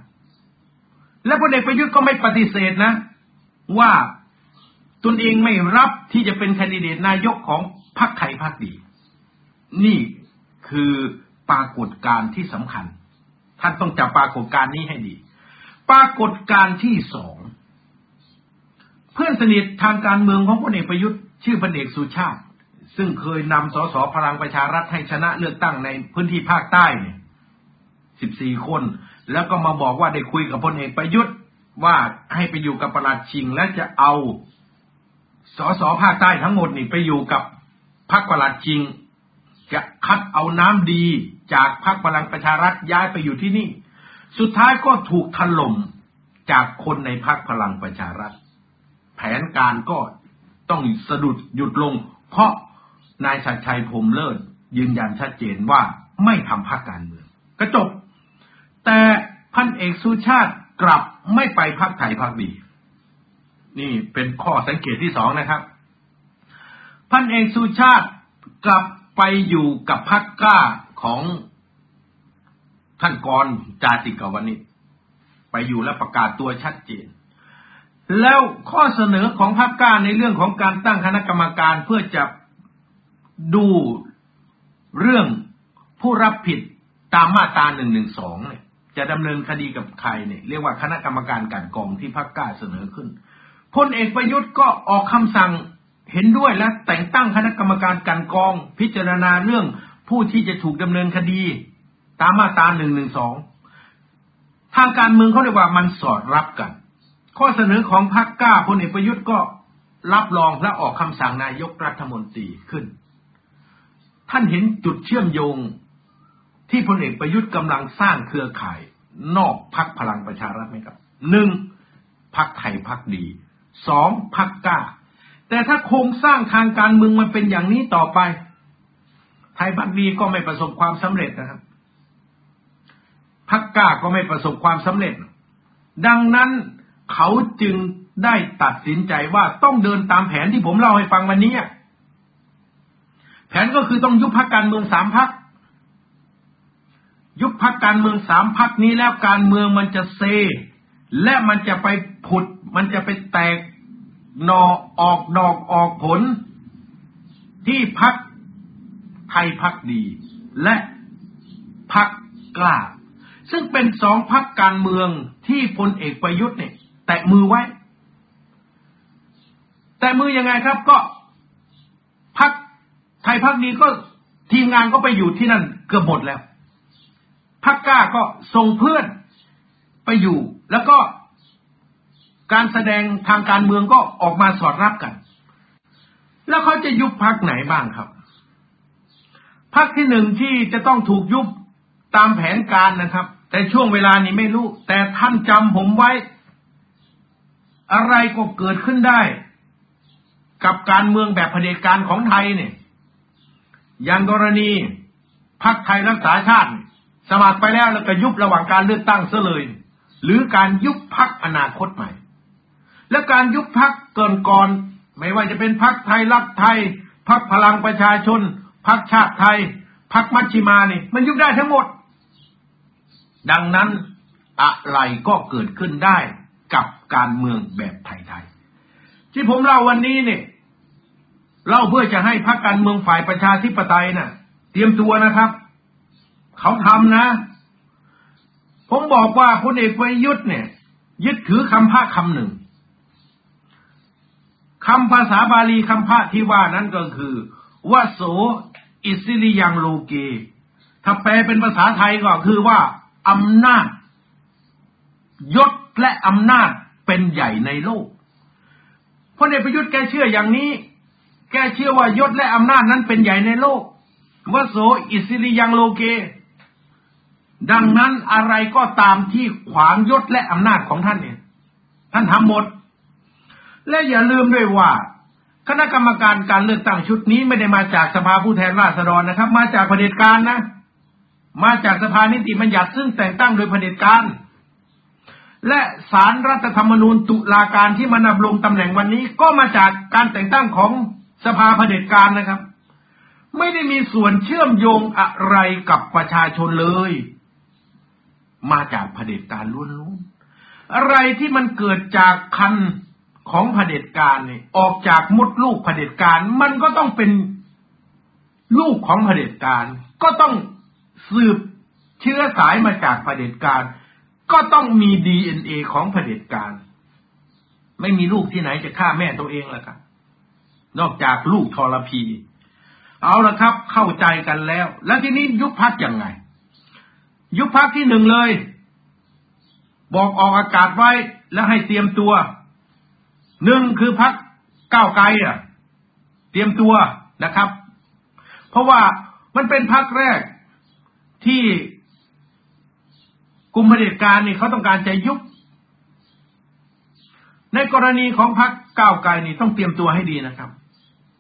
Speaker 1: และพลเอกประยุทธ์ก็ไม่ปฏิเสธนะ ว่าตนเองไม่รับที่จะเป็นแคนดิเดตนายกของพรรคไทยพรรคดี นี่คือปรากฏการณ์ที่สำคัญ ท่านต้องจับปรากฏการณ์นี้ให้ดี ปรากฏการณ์ที่สองเพื่อนสนิททางการเมืองของพลเอกประยุทธ์ชื่อพลเอกสุชาติ ซึ่งเคยนำสสพลังประชารัฐให้ชนะเลือกตั้งในพื้นที่ภาคใต้เนี่ยสิบสี่คน แล้วก็มาบอกว่าได้คุยกับพลเอกประยุทธ์ว่าให้ไปอยู่กับประหลัดชิง และจะเอาสสภาคใต้ทั้งหมดนี่ไปอยู่กับพรรคประหลัดจริง จะคัดเอาน้ำดีจากพรรคพลังประชารัฐย้ายไปอยู่ที่นี่ สุดท้ายก็ถูกถล่มจากคนในพรรคพลังประชารัฐ แผนการก็ต้องสะดุดหยุดลง เพราะนายชัดชัยพรมเลิศยืนยันชัดเจนว่าไม่ทำพรรคการเมืองก็จบ แต่พันเอกสุชาติกลับไม่ไปพรรคไทยพรรคดี นี่เป็นข้อสังเกตที่สองนะครับ พันเอกสุชาติกลับ ไปอยู่กับพรรคกล้าของท่านกรจาติกวันนี้ไปอยู่และประกาศตัวชัดเจน แล้วข้อเสนอของพรรคกล้าในเรื่องของการตั้งคณะกรรมการเพื่อจะดูเรื่องผู้รับผิดตามมาตราหนึ่งหนึ่งสองเนี่ยจะดำเนินคดีกับใครเนี่ยเรียกว่าคณะกรรมการการกองที่พรรคกล้าเสนอขึ้นพลเอกประยุทธ์ก็ออกคำสั่ง เห็นด้วยและแต่งตั้งคณะกรรมการการกอง พิจารณาเรื่องผู้ที่จะถูกดำเนินคดี ตามมาตราหนึ่งหนึ่งสองทางการเมืองเขาเรียกว่ามันสอดรับกัน ข้อเสนอของพรรคกล้าพลเอกประยุทธ์ก็รับรองและออกคำสั่งนายกรัฐมนตรีขึ้น ท่านเห็นจุดเชื่อมโยงที่พลเอกประยุทธ์กำลังสร้างเครือข่าย นอกพักพลังประชารัฐไหมครับหนึ่งพักไทยพักดีสองพักกล้า แต่ถ้าโครงสร้างทางการเมืองมันเป็นอย่างนี้ต่อไป ไทยพักดีก็ไม่ประสบความสำเร็จนะครับพักกล้าก็ไม่ประสบความสำเร็จ ดังนั้นเขาจึงได้ตัดสินใจว่าต้องเดินตามแผนที่ผมเล่าให้ฟังวันนี้แผนก็คือต้องยุบพักการเมืองสามพักยุบพักการเมืองสามพักนี้แล้วการเมืองมันจะเซ และมันจะไปผุด มันจะไปแตก นอออกดอกออกผล ที่พักไทยพักดี และพักกล้า ซึ่งเป็นสองพักการเมืองที่พลเอกประยุทธ์เนี่ย แตะมือไว้ แต่มือยังไงครับก็พักไทยพักดีก็ทีมงานก็ไปอยู่ที่นั่นเกือบหมดแล้วพักกล้าก็ส่งเพื่อนไปอยู่ แล้วก็ การแสดงทางการเมืองก็ออกมาสอดรับกัน แล้วเขาจะยุบพักไหนบ้างครับพักที่หนึ่งที่จะต้องถูกยุบตามแผนการนะครับ แต่ช่วงเวลานี้ไม่รู้ แต่ท่านจำผมไว้ อะไรก็เกิดขึ้นได้ กับการเมืองแบบเผด็จการของไทยเนี่ยอย่างกรณีพักไทยรักษาชาติ สมัครไปแล้วแล้วก็ยุบระหว่างการเลือกตั้งซะเลย หรือการยุบพักอนาคตใหม่ และการยุบพักเกินก่อน ไม่ว่าจะเป็นพักไทยรักไทย พักพลังประชาชน พักชาติไทย พักมัชชิมานี่ มันยุบได้ทั้งหมด ดังนั้นอะไรก็เกิดขึ้นได้กับการเมืองแบบไทยๆ ที่ผมเล่าวันนี้เนี่ยเล่าเพื่อจะให้พักการเมืองฝ่ายประชาธิปไตยนะ่ะ เตรียมตัวนะครับ เขาทำนะ ผมบอกว่าพลเอกประยุทธ์เนี่ย ยึดถือคำพระคำหนึ่ง คำภาษาบาลีคำพระที่ว่านั้นก็คือวโสอิสิริยังโลเก ถ้าแปลเป็นภาษาไทยก็คือว่าอำนาจ ยศและอำนาจเป็นใหญ่ในโลกพลเอกประยุทธ์แกเชื่ออย่างนี้ แกเชื่อว่ายศและอำนาจนั้นเป็นใหญ่ในโลกวโสอิสิริยังโลเก ดังนั้นอะไรก็ตามที่ขวางยศและอำนาจของท่านเนี่ย ท่านทำหมด และอย่าลืมด้วยว่า คณะกรรมการการเลือกตั้งชุดนี้ไม่ได้มาจากสภาผู้แทนราษฎรนะครับ มาจากเผด็จการนะ มาจากสภานิติบัญญัติซึ่งแต่งตั้งโดยเผด็จการและสารรัฐธรรมนูญตุลาการที่มานับลงตำแหน่งวันนี้ก็มาจากการแต่งตั้งของสภาเผด็จการนะครับ ไม่ได้มีส่วนเชื่อมโยงอะไรกับประชาชนเลย มาจากเผด็จการล้วนๆอะไรที่มันเกิดจากคัน ของเผด็จการเนี่ยออกจากมดลูกเผด็จการ มันก็ต้องเป็นลูกของเผด็จการ ก็ต้องสืบเชื้อสายมาจากเผด็จการ ก็ต้องมีดีเอ็นเอของเผด็จการ ไม่มีลูกที่ไหนจะฆ่าแม่ตัวเองล่ะครับ นอกจากลูกทรพี เอาละครับ เข้าใจกันแล้ว แล้วทีนี้ยุบพักยังไง ยุบพักที่หนึ่งเลย บอกออกอากาศไว้แล้วให้เตรียมตัว หนึ่งคือพักก้าวไกลอะ เตรียมตัวนะครับ เพราะว่ามันเป็นพักแรกที่กลุ่มเผด็จการนี่เขาต้องการจะยุบ ในกรณีของพักก้าวไกลนี่ต้องเตรียมตัวให้ดีนะครับ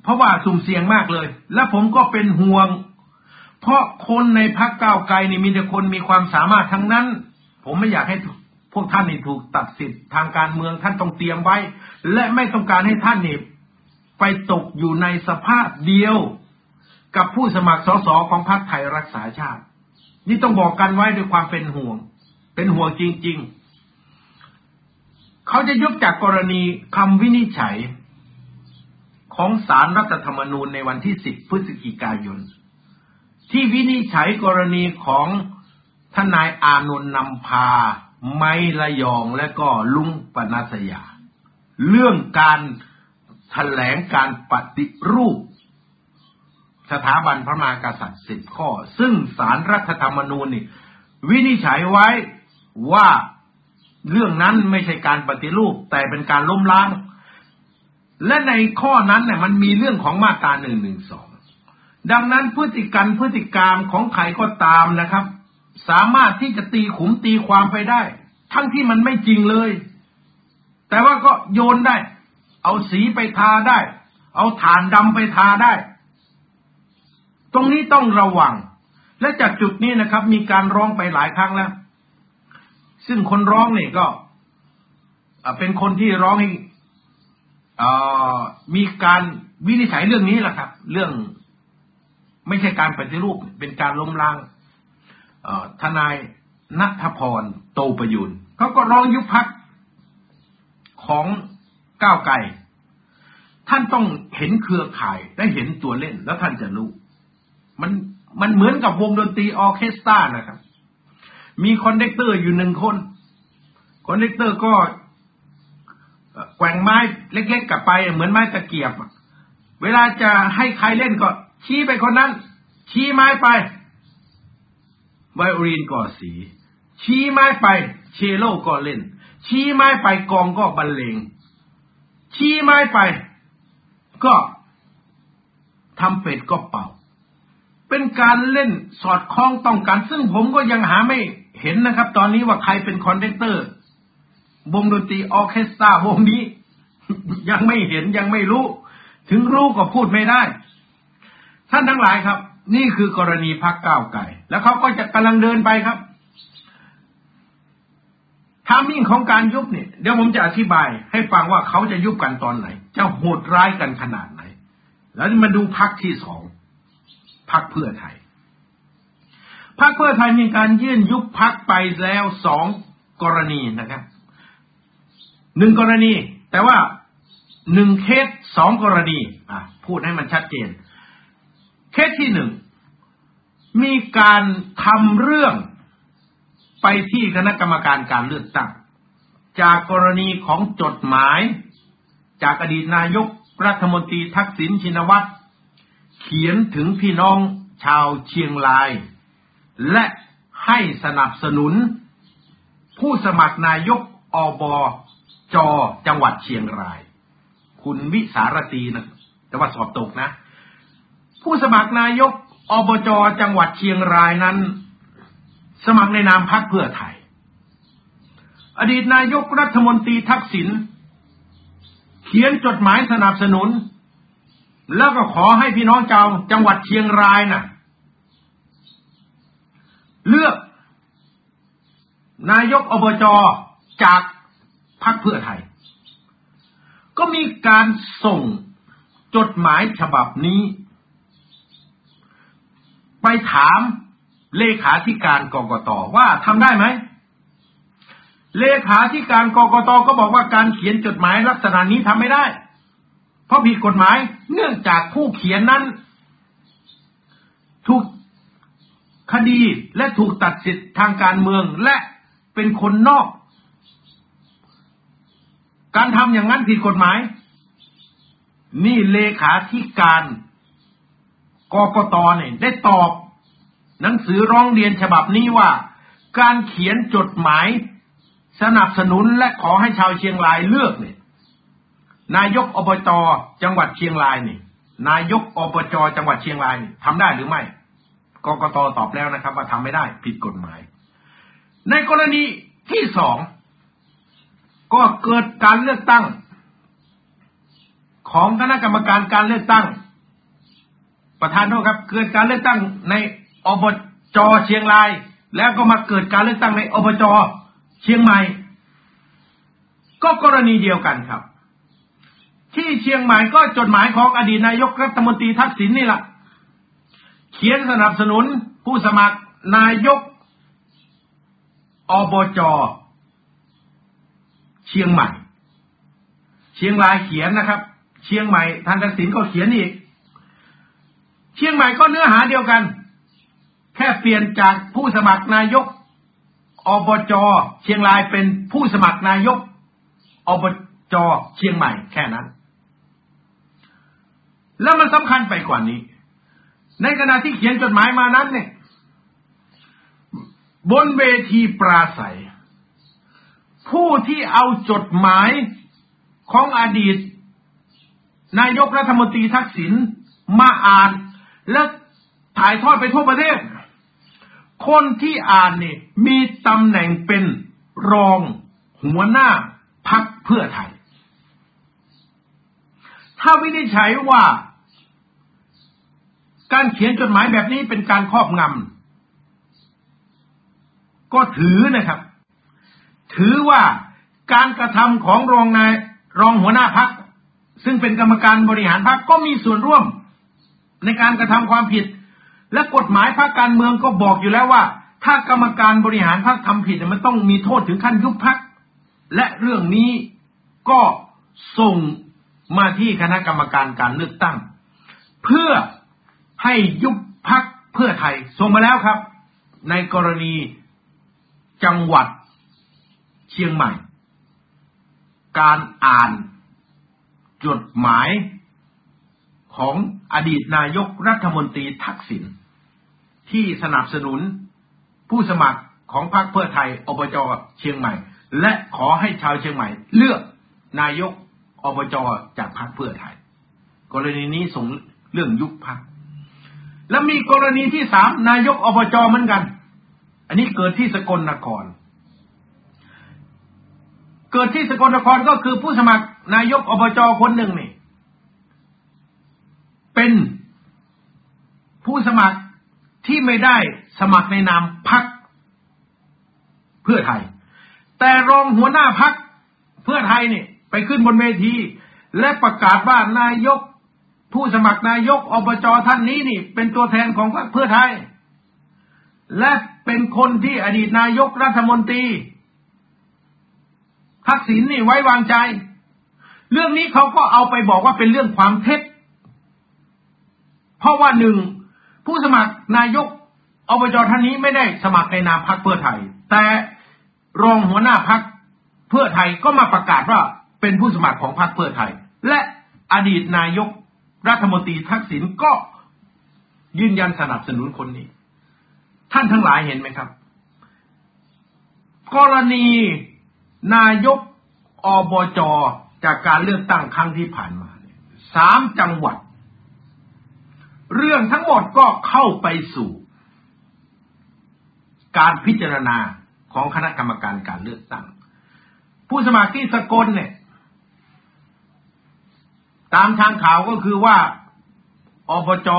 Speaker 1: เพราะว่าสุ่มเสี่ยงมากเลย และผมก็เป็นห่วง เพราะคนในพักก้าวไกลนี่มีแต่คนมีความสามารถทั้งนั้น ผมไม่อยากให้ พวกท่านนี่ถูกตัดสิทธิ์ทางการเมืองท่านต้องเตรียมไว้ และไม่ต้องการให้ท่านนี่ไปตกอยู่ในสภาพเดียวกับผู้สมัครสสของพรรคไทยรักษาชาติ นี่ต้องบอกกันไว้ด้วยความเป็นห่วง เป็นห่วงจริง ๆ เขาจะยกจากกรณีคำวินิจฉัยของสารรัฐธรรมนูญในวันที่ 10 พฤศจิกายน ที่วินิจฉัยกรณีของทนายอานนท์นำพา ไม้ระยองและก็ลุงปนัสยา เรื่องการแถลงการปฏิรูป สถาบันพระมหากษัตริย์สิบข้อ ซึ่งสารรัฐธรรมนูญนี่ วินิจฉัยไว้ว่าเรื่องนั้นไม่ใช่การปฏิรูป แต่เป็นการล้มล้าง และในข้อนั้นเนี่ยมันมีเรื่องของมาตราหนึ่งหนึ่งสองดังนั้นพฤติกรรมพฤติกรรมของใครก็ตามนะครับ สามารถที่จะตีขุมตีความไปได้ ทั้งที่มันไม่จริงเลย แต่ว่าก็โยนได้ เอาสีไปทาได้ เอาฐานดำไปทาได้ ตรงนี้ต้องระวัง และจากจุดนี้นะครับ มีการร้องไปหลายครั้งแล้ว ซึ่งคนร้องเนี่ยก็เป็นคนที่ร้องให้มีการวินิจฉัยเรื่องนี้แหละครับ เรื่องไม่ใช่การปฏิรูป เป็นการล้มล้าง ทนายนัทพรโตประยุนเขาก็ร้องยุบพักของก้าวไกลท่านต้องเห็นเครือข่ายได้เห็นตัวเล่นแล้วท่านจะรู้ มันมันเหมือนกับวงดนตรีออเคสตรานะครับ มี conductor อยู่หนึ่งคน conductor ก็แกว่งไม้เล็กๆกลับไป เหมือนไม้ตะเกียบ เวลาจะให้ใครเล่นก็ ชี้ไปคนนั้น ชี้ไม้ไป ไวโอลินก็สี ชี้ไม้ไปเชลโลก็เล่น ชี้ไม้ไปกลองก็บรรเลง ชี้ไม้ไป ก็ทรัมเป็ตก็เป่า เป็นการเล่นสอดคล้องต้องกัน ซึ่งผมก็ยังหาไม่เห็นนะครับ ตอนนี้ว่าใครเป็น conductor วงดนตรีออร์เคสตราวงนี้ ยังไม่เห็นยังไม่รู้ ถึงรู้ก็พูดไม่ได้ ท่านทั้งหลายครับ นี่คือกรณีพรรคก้าวไกล แล้วเขาก็จะกำลังเดินไปครับ timing ของการยุบเนี่ยเดี๋ยวผมจะอธิบาย ให้ฟังว่าเขาจะยุบกันตอนไหน จะโหดร้ายกันขนาดไหน แล้วมาดูพักที่สองพักเพื่อไทยพักเพื่อไทยมีการยื่นยุบพักไปแล้วสองกรณีนะครับหนึ่งกรณี แต่ว่าหนึ่งเคสสองกรณี อะ พูดให้มันชัดเจน เคสที่หนึ่งมีการทำเรื่องไปที่คณะกรรมการการเลือกตั้งจากกรณีของจดหมาย จากอดีตนายกรัฐมนตรีทักษิณชินวัตรเขียนถึงพี่น้องชาวเชียงราย และให้สนับสนุน ผู้สมัครนายกอบจจังหวัดเชียงราย คุณวิสารตีนะแต่ว่าสอบตกนะ ผู้สมัครนายกอบจจังหวัดเชียงรายนั้น สมัครในนามพรรคเพื่อไทย อดีตนายกรัฐมนตรีทักษิณเขียนจดหมายสนับสนุน แล้วก็ขอให้พี่น้องชาวจังหวัดเชียงรายนะ่ะ เลือก นายกอบจจากพรรคเพื่อไทย ก็มีการส่งจดหมายฉบับนี้ ไปถามเลขาธิการกกตว่าทำได้ไหม เลขาธิการกกตก็บอกว่าการเขียนจดหมายลักษณะนี้ทำไม่ได้ เพราะผิดกฎหมายเนื่องจากผู้เขียนนั้น ถูกคดีและถูกตัดสิทธิ์ทางการเมืองและเป็นคนนอก การทำอย่างนั้นผิดกฎหมาย นี่เลขาธิการ กกตเนี่ยได้ตอบ หนังสือร้องเรียนฉบับนี้ว่า การเขียนจดหมายสนับสนุนและขอให้ชาวเชียงรายเลือกเนี่ย นายกอบจจังหวัดเชียงรายนี่ นายกอบจจังหวัดเชียงรายทำได้หรือไม่กกตตอบแล้วนะครับ ว่าทำไม่ได้ผิดกฎหมาย ในกรณีที่สองก็เกิดการเลือกตั้ง ของคณะกรรมการการเลือกตั้ง ประธานโทษครับเกิดการเลือกตั้งในอบจเชียงราย แล้วก็มาเกิดการเลือกตั้งในอบจเชียงใหม่ ก็กรณีเดียวกันครับ ที่เชียงใหม่ก็จดหมายของอดีตนายกรัฐมนตรีทักษิณนี่แหละเขียนสนับสนุนผู้สมัครนายกอบจเชียงใหม่ เชียงรายเขียนนะครับ เชียงใหม่ท่านทักษิณก็เขียนอีก เชียงใหม่ก็เนื้อหาเดียวกัน แค่เปลี่ยนจากผู้สมัครนายกอบจเชียงรายเป็นผู้สมัครนายกอบจเชียงใหม่แค่นั้น แล้วมันสำคัญไปกว่านี้ ในขณะที่เขียนจดหมายมานั้นเนี่ย บนเวทีปราศัย ผู้ที่เอาจดหมายของอดีต นายกรัฐมนตรีทักษิณมาอ่าน และถ่ายทอดไปทั่วประเทศ คนที่อ่านเนี่ยมีตำแหน่งเป็นรองหัวหน้าพักเพื่อไทย ถ้าวินิจฉัยว่า การเขียนจดหมายแบบนี้เป็นการครอบงำก็ถือนะครับ ถือว่าการกระทำของรองนายรองหัวหน้าพักซึ่งเป็นกรรมการบริหารพักก็มีส่วนร่วม ในการกระทำความผิด และกฎหมายพรรคการเมืองก็บอกอยู่แล้วว่า ถ้ากรรมการบริหารพรรคทำผิดมันต้องมีโทษถึงขั้นยุบพรรคและเรื่องนี้ก็ส่งมาที่คณะกรรมการการเลือกตั้ง เพื่อให้ยุบพักเพื่อไทยส่งมาแล้วครับ ในกรณีจังหวัดเชียงใหม่ การอ่านจดหมาย ของอดีตนายกรัฐมนตรีทักษิณที่สนับสนุนผู้สมัครของพรรคเพื่อไทยอบจเชียงใหม่ และขอให้ชาวเชียงใหม่ เลือกนายกอบจจากพรรคเพื่อไทย กรณีนี้ส่งเรื่องยุบพรรคและมีกรณีที่สามนายกอบจเหมือนกัน อันนี้เกิดที่สกลนคร เกิดที่สกลนครก็คือผู้สมัครนายกอบจคนหนึ่งนี่ เป็นผู้สมัครที่ไม่ได้สมัครในนามพรรคเพื่อไทย แต่รองหัวหน้าพักเพื่อไทยเนี่ยไปขึ้นบนเวที และประกาศว่านายก ผู้สมัครนายกอบจท่านนี้นี่ เป็นตัวแทนของพรรคเพื่อไทย และเป็นคนที่อดีตนายกรัฐมนตรีทักษิณนี่ไว้วางใจ เรื่องนี้เขาก็เอาไปบอกว่าเป็นเรื่องความเท็จ เพราะว่าหนึ่งผู้สมัครนายกอบจท่านนี้ไม่ได้สมัครในนามพรรคเพื่อไทย แต่รองหัวหน้าพักเพื่อไทยก็มาประกาศว่าเป็นผู้สมัครของพรรคเพื่อไทย และอดีตนายกรัฐมนตรีทักษิณก็ยืนยันสนับสนุนคนนี้ ท่านทั้งหลายเห็นไหมครับ กรณีนายกอบจจากการเลือกตั้งครั้งที่ผ่านมาสามจังหวัด เรื่องทั้งหมดก็เข้าไปสู่ การพิจารณาของคณะกรรมการการเลือกตั้ง ผู้สมัครที่สกลเนี่ย ตามทางข่าวก็คือว่าอบจ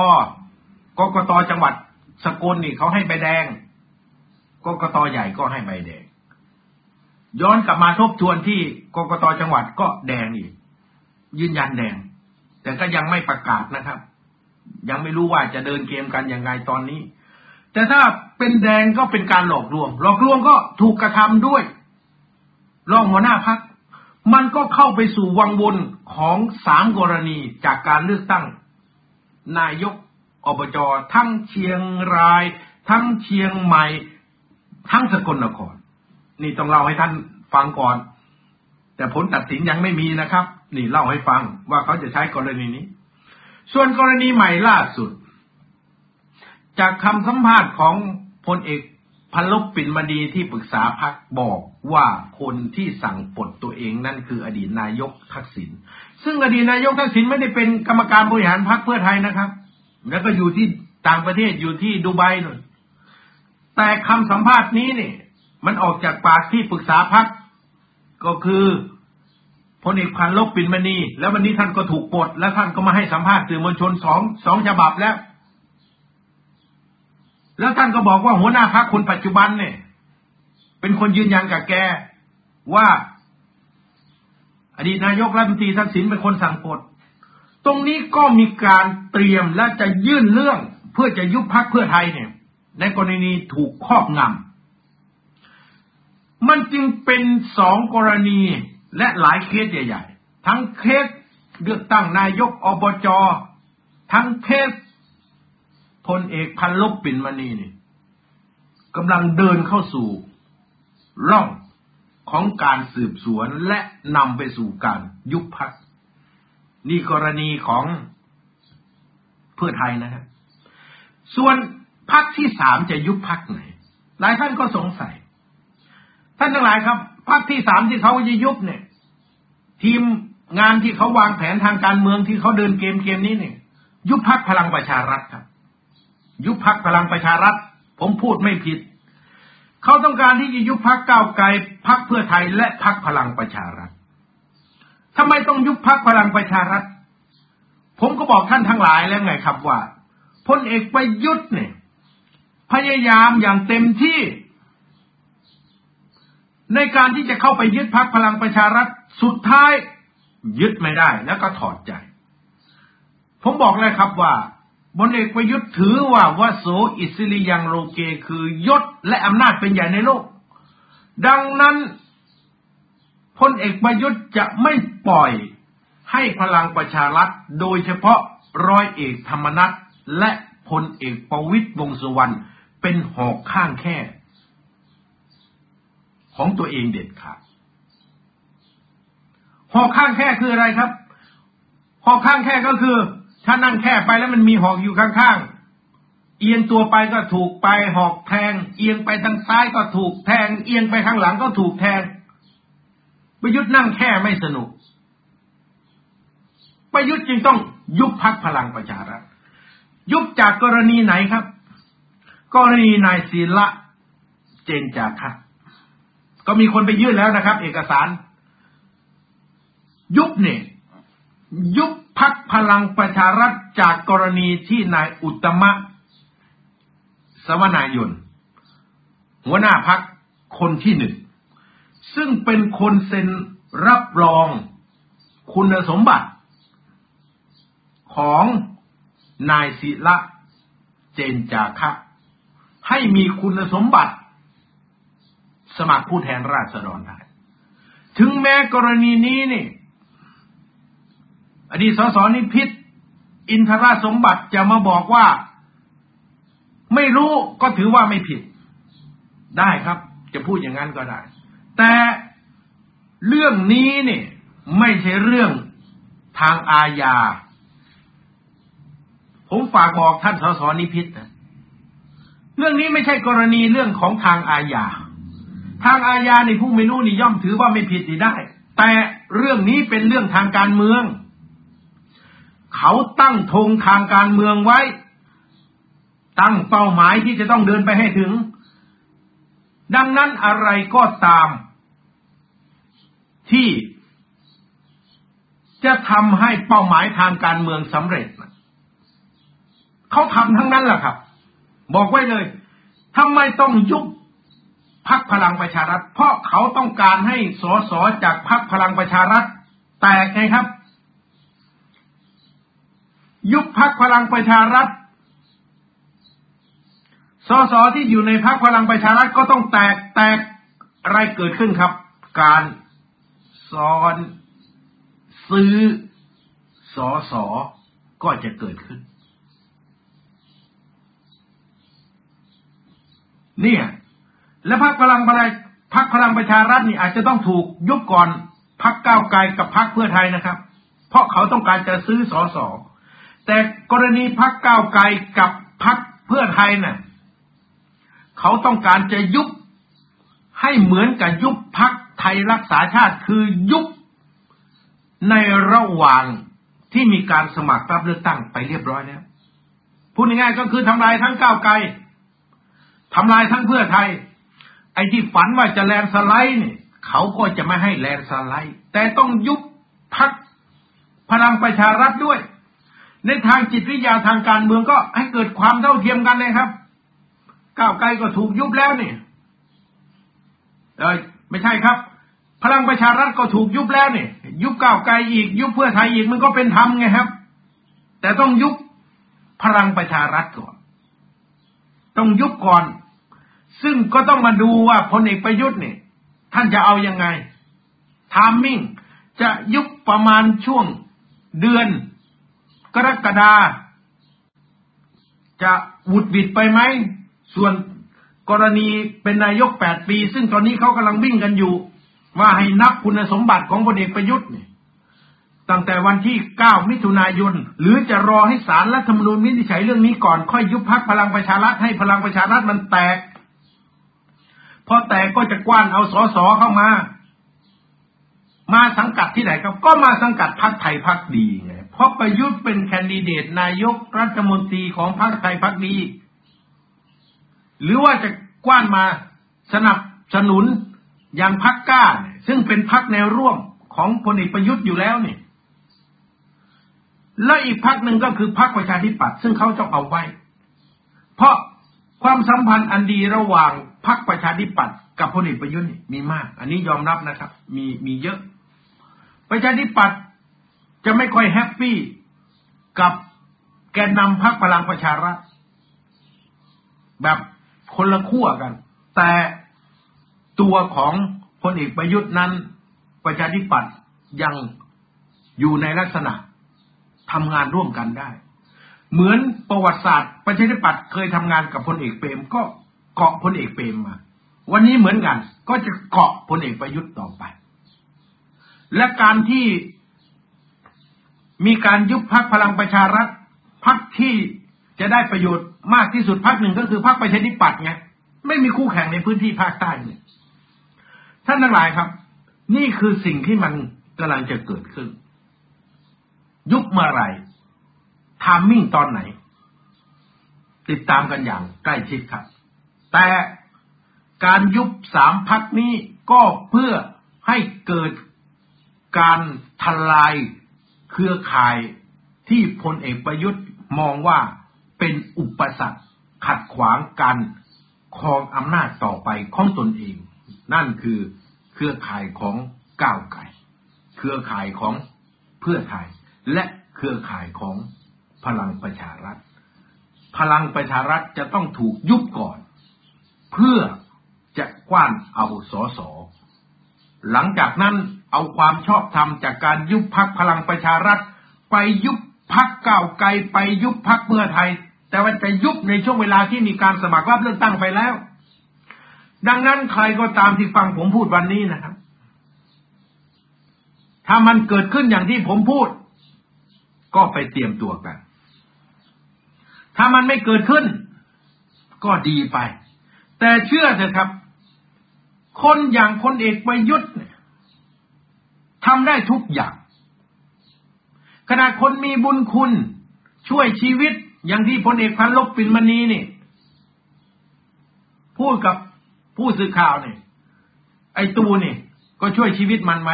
Speaker 1: กกตจังหวัดสกลนี่เขาให้ใบแดงกกตใหญ่ก็ให้ใบแดง ย้อนกลับมาทบทวนที่กกตจังหวัดก็แดงอีกยืนยันแดง แต่ก็ยังไม่ประกาศนะครับ ยังไม่รู้ว่าจะเดินเกมกันอยังไงตอนนี้ แต่ถ้าเป็นแดงก็เป็นการหลอกลวง หลอกลวงก็ถูกกระทำด้วยรองหัวหน้าพัก มันก็เข้าไปสู่วังวนของสามกรณีจากการเลือกตั้ง นายกอบจทั้งเชียงราย ทั้งเชียงใหม่ ทั้งสกลนคร นี่ต้องเล่าให้ท่านฟังก่อน แต่ผลตัดสินยังไม่มีนะครับ นี่เล่าให้ฟังว่าเขาจะใช้กรณีนี้ ส่วนกรณีใหม่ล่าสุด จากคำสัมภาษณ์ของพลเอกพันลบปิ่นมณีที่ปรึกษาพักบอกว่าคนที่สั่งปลดตัวเองนั่นคืออดีตนายกทักษิณซึ่งอดีตนายกทักษิณไม่ได้เป็นกรรมการบริหารพรรคเพื่อไทยนะครับ แล้วก็อยู่ที่ต่างประเทศอยู่ที่ดูไบนู่นแต่คำสัมภาษณ์นี้เนี่ยมันออกจากปากที่ปรึกษาพรรคก็คือ พลเอกพันลบปิ่นมณี แล้ววันนี้ท่านก็ถูกปลดแล้วท่านก็มาให้สัมภาษณ์สื่อมวลชนสองสองฉบับแล้ว แล้วท่านก็บอกว่าหัวหน้าพรรคคนปัจจุบันเนี่ย เป็นคนยืนยันกับแกว่า อดีตนายกรัฐมนตรีทักษิณเป็นคนสั่งปลดตรงนี้ก็มีการเตรียมและจะยื่นเรื่องเพื่อจะยุบพักเพื่อไทยเนี่ย ในกรณีถูกครอบงำมันจึงเป็นสองกรณี และหลายเคสใหญ่ ๆ ทั้งเคสเลือกตั้งนายกอบจทั้งเคสพลเอกพันลบปิ่นมณีนี่กำลังเดินเข้าสู่ร่องของการสืบสวนและนำไปสู่การยุบพักนี่กรณีของเพื่อไทยนะครับส่วนพักที่สามจะยุบพักไหน หลายท่านก็สงสัย ท่านทั้งหลายครับพักที่สามที่เขาจะยุบเนี่ย ทีมงานที่เขาวางแผนทางการเมืองที่เขาเดินเกมเกมนี้เนี่ย ยุบพักพลังประชารัฐครับ ยุบพักพลังประชารัฐ ผมพูดไม่ผิด เขาต้องการที่จะยุบพักก้าวไกลพักเพื่อไทยและพักพลังประชารัฐทำไมต้องยุบพักพลังประชารัฐ ผมก็บอกท่านทั้งหลายแล้วไงครับว่าพลเอกประยุทธ์เนี่ย พยายามอย่างเต็มที่ ในการที่จะเข้าไปยึดพักพลังประชารัฐสุดท้ายยึดไม่ได้แล้วก็ถอดใจ ผมบอกเลยครับว่าพลเอกประยุทธ์ถือว่าวโสอิสริยังโลเกคือยศและอำนาจเป็นใหญ่ในโลก ดังนั้นพลเอกประยุทธ์จะไม่ปล่อยให้พลังประชารัฐ โดยเฉพาะร้อยเอกธรรมนัฐและพลเอกประวิตยวงสุวรรณเป็นหอกข้างแค่ ของตัวเองเด็ดขาดหอกข้างแค่คืออะไรครับหอกข้างแค่ก็คือ ถ้านั่งแค่ไปแล้วมันมีหอกอยู่ข้างๆ เอียงตัวไปก็ถูกไปหอกแทง เอียงไปทางซ้ายก็ถูกแทง เอียงไปข้างหลังก็ถูกแทงประยุทธ์นั่งแค่ไม่สนุกประยุทธ์จึงต้องยุบพักพลังประชารัฐยุบจากกรณีไหนครับ กรณีนายศิละเจนจาคะ ก็มีคนไปยื่นแล้วนะครับ เอกสาร ยุบเนี่ยยุบพักพลังประชารัฐจากกรณีที่นายอุตมะ สวนายนหัวหน้าพักคนที่หนึ่ง ซึ่งเป็นคนเซ็นรับรองคุณสมบัติ ของนายศิละเจนจาคะ ให้มีคุณสมบัติ สมัครผู้แทนราษฎรได้ ถึงแม้กรณีนี้นี่อดีตสสนิพิษอินทราสมบัติจะมาบอกว่า ไม่รู้ก็ถือว่าไม่ผิด ได้ครับ จะพูดอย่างนั้นก็ได้ แต่เรื่องนี้เนี่ยไม่ใช่เรื่องทางอาญา ผมฝากบอกท่านสสนิพิษนะเรื่องนี้ไม่ใช่กรณีเรื่องของทางอาญา ทางอาญาในผู้ไม่รู้นี่ย่อมถือว่าไม่ผิดได้ แต่เรื่องนี้เป็นเรื่องทางการเมือง เขาตั้งธงทางการเมืองไว้ ตั้งเป้าหมายที่จะต้องเดินไปให้ถึง ดังนั้นอะไรก็ตาม ที่จะทำให้เป้าหมายทางการเมืองสำเร็จ เขาทำทั้งนั้นแหละครับ บอกไว้เลยทำไมต้องยุบ พักพลังประชารัฐ เพราะเขาต้องการให้สสจากพักพลังประชารัฐ แตกไงครับ ยุบพักพลังประชารัฐสสที่อยู่ในพรรคพลังประชารัฐก็ต้องแตกแตกอะไรเกิดขึ้นครับ การสอน ซื้อสอสอก็จะเกิดขึ้น เนี่ย และพรรคพลังประพรรคพลังประชารัฐนี่อาจจะต้องถูกยุบก่อนพรรคก้าวไกลกับพรรคเพื่อไทยนะครับ เพราะเขาต้องการจะซื้อสอสอแต่กรณีพรรคก้าวไกลกับพรรคเพื่อไทยนะ่ะเขาต้องการจะยุบให้เหมือนกับยุบพักไทยรักษาชาติคือยุบในระหว่างที่มีการสมัครรับเลือกตั้งไปเรียบร้อยแล้วพูดง่ายๆก็คือทำลายทั้งก้าวไกลทำลายทั้งเพื่อไทย ไอ้ที่ฝันว่าจะแลนสไลด์เนี่ยเขาก็จะไม่ให้แลนสไลด์ แต่ต้องยุบพักพลังประชารัฐด้วย ในทางจิตวิทยาทางการเมืองก็ให้เกิดความเท่าเทียมกันเลยครับ ก้าวไกลก็ถูกยุบแล้วเนี่ยเออไม่ใช่ครับ พลังประชารัฐก็ถูกยุบแล้วเนี่ยยุบก้าวไกลอีก ยุบเพื่อไทยอีกมันก็เป็นธรรมไงครับ แต่ต้องยุบพลังประชารัฐก่อน ต้องยุบก่อน ซึ่งก็ต้องมาดูว่าพลเอกประยุทธ์เนี่ย ท่านจะเอาอยัางไงทามมิ่งจะยุบประมาณช่วงเดือน กรกฎาจะวุดบิดไปไหม ส่วนกรณีเป็นนายกแปดปี ซึ่งตอนนี้เขากำลังวิ่งกันอยู่ ว่าให้นับคุณสมบัติของพลเอกประยุทธ์เนี่ยตั้งแต่วันที่เก้ามิถุนายน หรือจะรอให้สารรัฐธรรมนูญวินิจฉัยเรื่องนี้ก่อน ค่อยยุบพักพลังประชารัฐให้พลังประชารัฐมันแตก พอแตกก็จะกว้านเอาสอสอเข้ามา มาสังกัดที่ไหนครับ ก็มาสังกัดพักไทยพักดีไงเพราะประยุทธ์เป็นแคนดิเดตนายกรัฐมนตรีของพักไทยพักดี หรือว่าจะกว้านมาสนับสนุนอย่างพักกล้า ซึ่งเป็นพักแนวร่วมของพลเอกประยุทธ์อยู่แล้วเนี่ยและอีกพักหนึ่งก็คือพักประชาธิปัตย์ซึ่งเขาจะเอาไว้ เพราะความสัมพันธ์อันดีระหว่าง พักประชาธิปัตย์กับพลเอกประยุทธ์มีมาก อันนี้ยอมรับนะครับ มีมีเยอะ ประชาธิปัตย์จะไม่ค่อยแฮปปี้กับแกนนำพักพลังประชารัฐแบบคนละขั้วกัน แต่ตัวของพลเอกประยุทธ์นั้น ประชาธิปัตย์ยังอยู่ในลักษณะทำงานร่วมกันได้ เหมือนประวัติศาสตร์ ประชาธิปัตย์เคยทำงานกับพลเอกเปรมก็ เกาะพลเอกเปรมมา วันนี้เหมือนกัน ก็จะเกาะพลเอกประยุทธ์ต่อไป และการที่มีการยุบพักพลังประชารัฐพักที่จะได้ประโยชน์มากที่สุดพักหนึ่งก็คือพักประชาธิปัตย์ไงไม่มีคู่แข่งในพื้นที่ภาคใต้เนี่ยท่านทั้งหลายครับ นี่คือสิ่งที่มันกำลังจะเกิดขึ้น ยุบเมื่อไรทามมิ่งตอนไหน ติดตามกันอย่างใกล้ชิดครับ แต่การยุบสามพักนี้ก็เพื่อให้เกิดการทลายเครือข่ายที่พลเอกประยุทธ์มองว่าเป็นอุปสรรคขัดขวางการครองอำนาจต่อไปของตนเอง นั่นคือเครือข่ายของก้าวไก่เครือข่ายของเพื่อไทย และเครือข่ายของพลังประชารัฐ พลังประชารัฐจะต้องถูกยุบก่อน เพื่อจะกว้านเอาสอสอหลังจากนั้นเอาความชอบธรรมจากการยุบพักพลังประชารัฐ ไปยุบพักเก่าไกลไปยุบพักเพื่อไทย แต่ว่าจะยุบในช่วงเวลาที่มีการสมัครรับเลือกตั้งไปแล้ว ดังนั้นใครก็ตามที่ฟังผมพูดวันนี้นะครับ ถ้ามันเกิดขึ้นอย่างที่ผมพูด ก็ไปเตรียมตัวกัน ถ้ามันไม่เกิดขึ้น ก็ดีไป แต่เชื่อเถอะครับ คนอย่างคนเอกประยุทธ์ทำได้ทุกอย่าง ขนาดคนมีบุญคุณ ช่วยชีวิตอย่างที่พลเอกพันลบปินมณีนี่ พูดกับผู้สื่อข่าวนี่ไอ้ตูนี่ก็ช่วยชีวิตมันไหม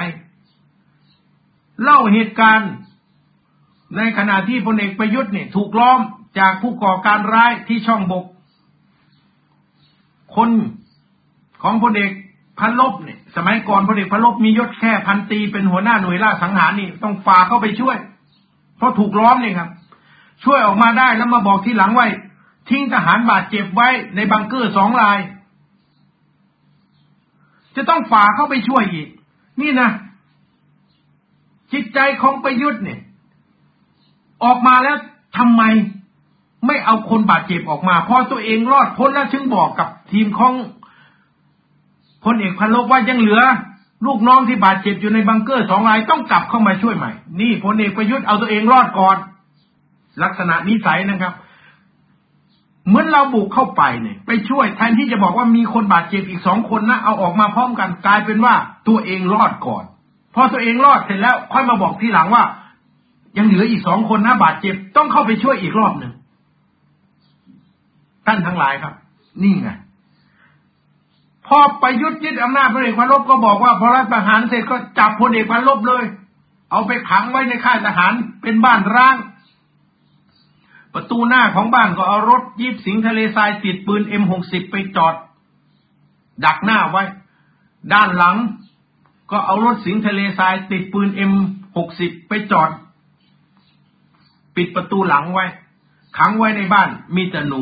Speaker 1: เล่าเหตุการณ์ในขณะที่พลเอกประยุทธ์เนี่ยถูกล้อมจากผู้ก่อการร้ายที่ช่องบก คนของพลเอกพันลบเนี่ย สมัยก่อนพลเอกพันลบมียศแค่พันตีเป็นหัวหน้าหน่วยล่าสังหารนี่ต้องฝ่าเข้าไปช่วย เพราะถูกล้อมนี่ครับ ช่วยออกมาได้แล้วมาบอกที่หลังไว้ ทิ้งทหารบาดเจ็บไว้ในบังเกอร์สองราย จะต้องฝ่าเข้าไปช่วยอีก นี่นะจิตใจของประยุทธ์เนี่ย ออกมาแล้วทำไมไม่เอาคนบาดเจ็บออกมา พอตัวเองรอดพ้นแล้วถึงบอกกับ ทีมของพลเอกพันลบว่ายังเหลือ ลูกน้องที่บาดเจ็บอยู่ในบังเกอร์สองรายต้องกลับเข้ามาช่วยใหม่ นี่พลเอกประยุทธ์เอาตัวเองรอดก่อน ลักษณะนิสัยนะครับ เหมือนเราบุกเข้าไปเนี่ย ไปช่วยแทนที่จะบอกว่ามีคนบาดเจ็บอีกสองคนนะเอาออกมาพร้อมกันกลายเป็นว่าตัวเองรอดก่อนพอตัวเองรอดเสร็จแล้ว ค่อยมาบอกทีหลังว่า ยังเหลืออีกสองคนนะบาดเจ็บต้องเข้าไปช่วยอีกรอบหนึ่งท่านทั้งหลายครับ นี่ไง พอไปยุทธ์ยึดอำนาจพลเอกพันลบก็บอกว่าพอรัฐประหารเสร็จก็จับพลเอกพันลบเลย เอาไปขังไว้ในค่ายทหารเป็นบ้านร้าง ประตูหน้าของบ้านก็เอารถยีบสิงทะเลทรายติดปืนเอ็มหกสิบไปจอด ดักหน้าไว้ ด้านหลัง ก็เอารถสิงทะเลทรายติดปืนเอ็มหกสิบไปจอด ปิดประตูหลังไว้ ขังไว้ในบ้านมีแต่หนู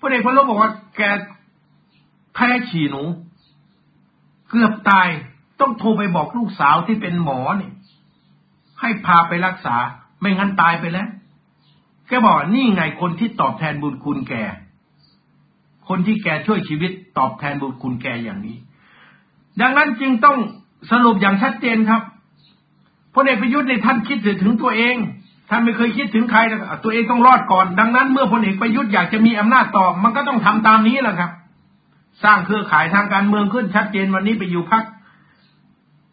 Speaker 1: พลเอกพันลบบอกว่าแก แพ้ฉี่หนู เกือบตายต้องโทรไปบอกลูกสาวที่เป็นหมอเนี่ยให้พาไปรักษา ไม่งั้นตายไปแล้วแกบอกนี่ไงคนที่ตอบแทนบุญคุณแก คนที่แกช่วยชีวิตตอบแทนบุญคุณแกอย่างนี้ ดังนั้นจึงต้องสรุปอย่างชัดเจนครับพลเอกประยุทธ์ในท่านคิดถึงตัวเองท่านไม่เคยคิดถึงใครตัวเองต้องรอดก่อน ดังนั้นเมื่อพลเอกประยุทธ์อยากจะมีอำนาจต่อ มันก็ต้องทำตามนี้แหละครับ สร้างเครือข่ายทางการเมืองขึ้นชัดเจนวันนี้ไปอยู่พัก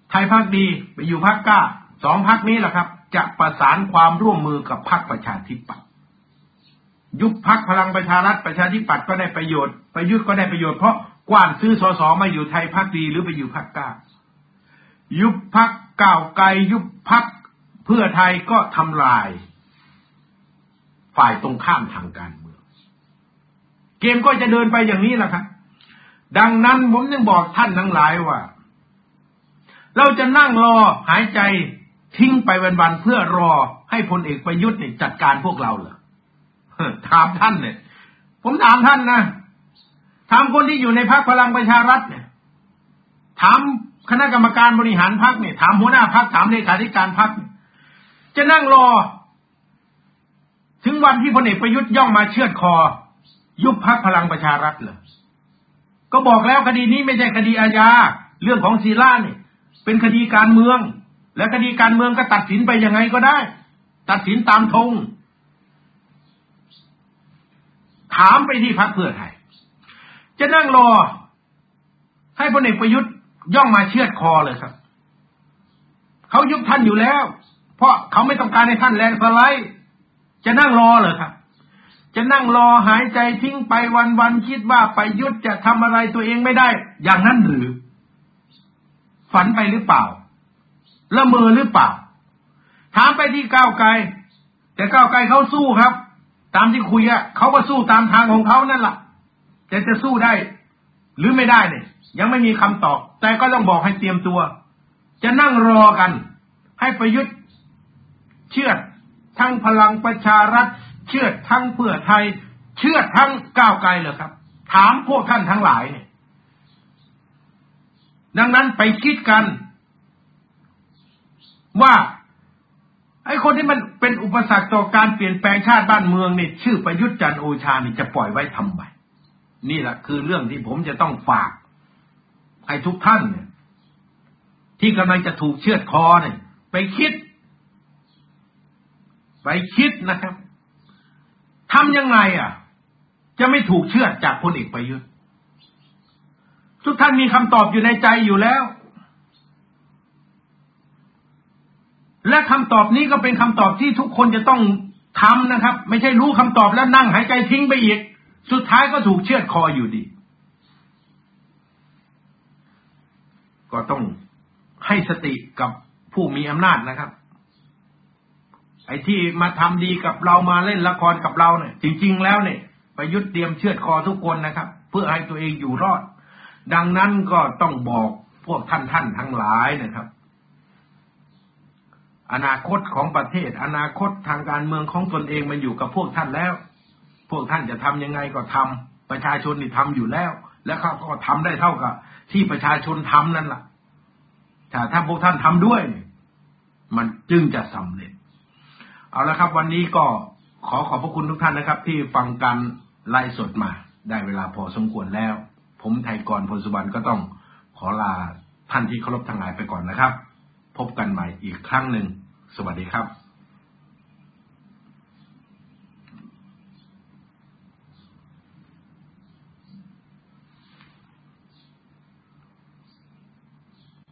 Speaker 1: ไทยพักดีไปอยู่พักกล้าสองพักนี้แหละครับ จะประสานความร่วมมือกับพักประชาธิปัตย์ยุบพักพลังประชารัฐประชาธิปัตย์ก็ได้ประโยชน์ประยุทธ์ก็ได้ประโยชน์เพราะกว้านซื้อสสมาอยู่ไทยพักดีหรือไปอยู่พักกล้า ยุบพักก้าวไกลยุบพักเพื่อไทยก็ทำลาย ฝ่ายตรงข้ามทางการเมือง เกมก็จะเดินไปอย่างนี้แหละครับ ดังนั้นผมจึงบอกท่านทั้งหลายว่า เราจะนั่งรอหายใจทิ้งไปวันๆเพื่อรอให้พลเอกประยุทธ์เนี่ยจัดการพวกเราเหรอถามท่านเนี่ย ผมถามท่านนะถามคนที่อยู่ในพรรคพลังประชารัฐเนี่ย ถามคณะกรรมการบริหารพรรคเนี่ย ถามหัวหน้าพรรคถามเลขาธิการพรรคจะนั่งรอ ถึงวันที่พลเอกประยุทธ์ย่องมาเชือดคอ ยุบพรรคพลังประชารัฐเหรอ ก็บอกแล้วคดีนี้ไม่ใช่คดีอาญาเรื่องของศีล่าเนี่ยเป็นคดีการเมือง และคดีการเมืองก็ตัดสินไปยังไงก็ได้ ตัดสินตามธงถามไปที่พรรคเพื่อไทย จะนั่งรอ ให้พลเอกประยุทธ์ย่องมาเชือดคอเลยครับ เขายุบท่านอยู่แล้ว เพราะเขาไม่ต้องการให้ท่านแลนสไลด์ จะนั่งรอเลยครับ จะนั่งรอหายใจทิ้งไปวันๆคิดว่าไปยุทธจะทำอะไรตัวเองไม่ได้ อย่างนั้นหรือ ฝันไปหรือเปล่า ละเมอหรือเปล่า ถามไปที่ก้าวไกล แต่ก้าวไกลเขาสู้ครับ ตามที่คุยอะเขาก็สู้ตามทางของเขานั่นแหละแต่จะสู้ได้ หรือไม่ได้เนี่ยยังไม่มีคำตอบ แต่ก็ต้องบอกให้เตรียมตัว จะนั่งรอกัน ให้ประยุทธ์เชื่อทั้งพลังประชารัฐ เชื่อทั้งเพื่อไทย เชื่อทั้งก้าวไกลเหรอครับ ถามพวกท่านทั้งหลายเนี่ยดังนั้นไปคิดกัน ว่า ไอ้คนที่มันเป็นอุปสรรคต่อการเปลี่ยนแปลงชาติบ้านเมืองเนี่ยชื่อประยุทธ์จันโอชาเนี่ยจะปล่อยไว้ทำไมนี่แหละคือเรื่องที่ผมจะต้องฝากให้ทุกท่านเนี่ย ที่กำลังจะถูกเชือดคอเนี่ย ไปคิด ไปคิดนะครับ ทำยังไงอะ จะไม่ถูกเชื่อจากพลเอกประยุทธ์ทุกท่านมีคำตอบอยู่ในใจอยู่แล้ว และคำตอบนี้ก็เป็นคำตอบที่ทุกคนจะต้องทำนะครับ ไม่ใช่รู้คำตอบแล้วนั่งหายใจทิ้งไปอีก สุดท้ายก็ถูกเชือดคออยู่ดี ก็ต้องให้สติกับผู้มีอำนาจนะครับ ไอ้ที่มาทำดีกับเรามาเล่นละครกับเราเนี่ย จริง ๆ แล้วเนี่ยประยุทธ์เตรียมเชือดคอทุกคนนะครับ เพื่อให้ตัวเองอยู่รอด ดังนั้นก็ต้องบอกพวกท่านท่านทั้งหลายนะครับ อนาคตของประเทศ อนาคตทางการเมืองของตนเองมันอยู่กับพวกท่านแล้ว พวกท่านจะทำยังไงก็ทำประชาชนนี่ทำอยู่แล้ว แล้วเขาก็ทำได้เท่ากับ ที่ประชาชนทำนั่นแหละแต่ถ้าพวกท่านทำด้วย มันจึงจะสำเร็จ เอาละครับ วันนี้ก็ขอขอบพระคุณทุกท่านนะครับ ที่ฟังการไล่สดมา ได้เวลาพอสมควรแล้ว ผมไทยกรพลสุวรรณก็ต้องขอลาท่านที่เคารพทั้งหลายไปก่อนนะครับ พบกันใหม่อีกครั้งหนึ่ง สวัสดีครับ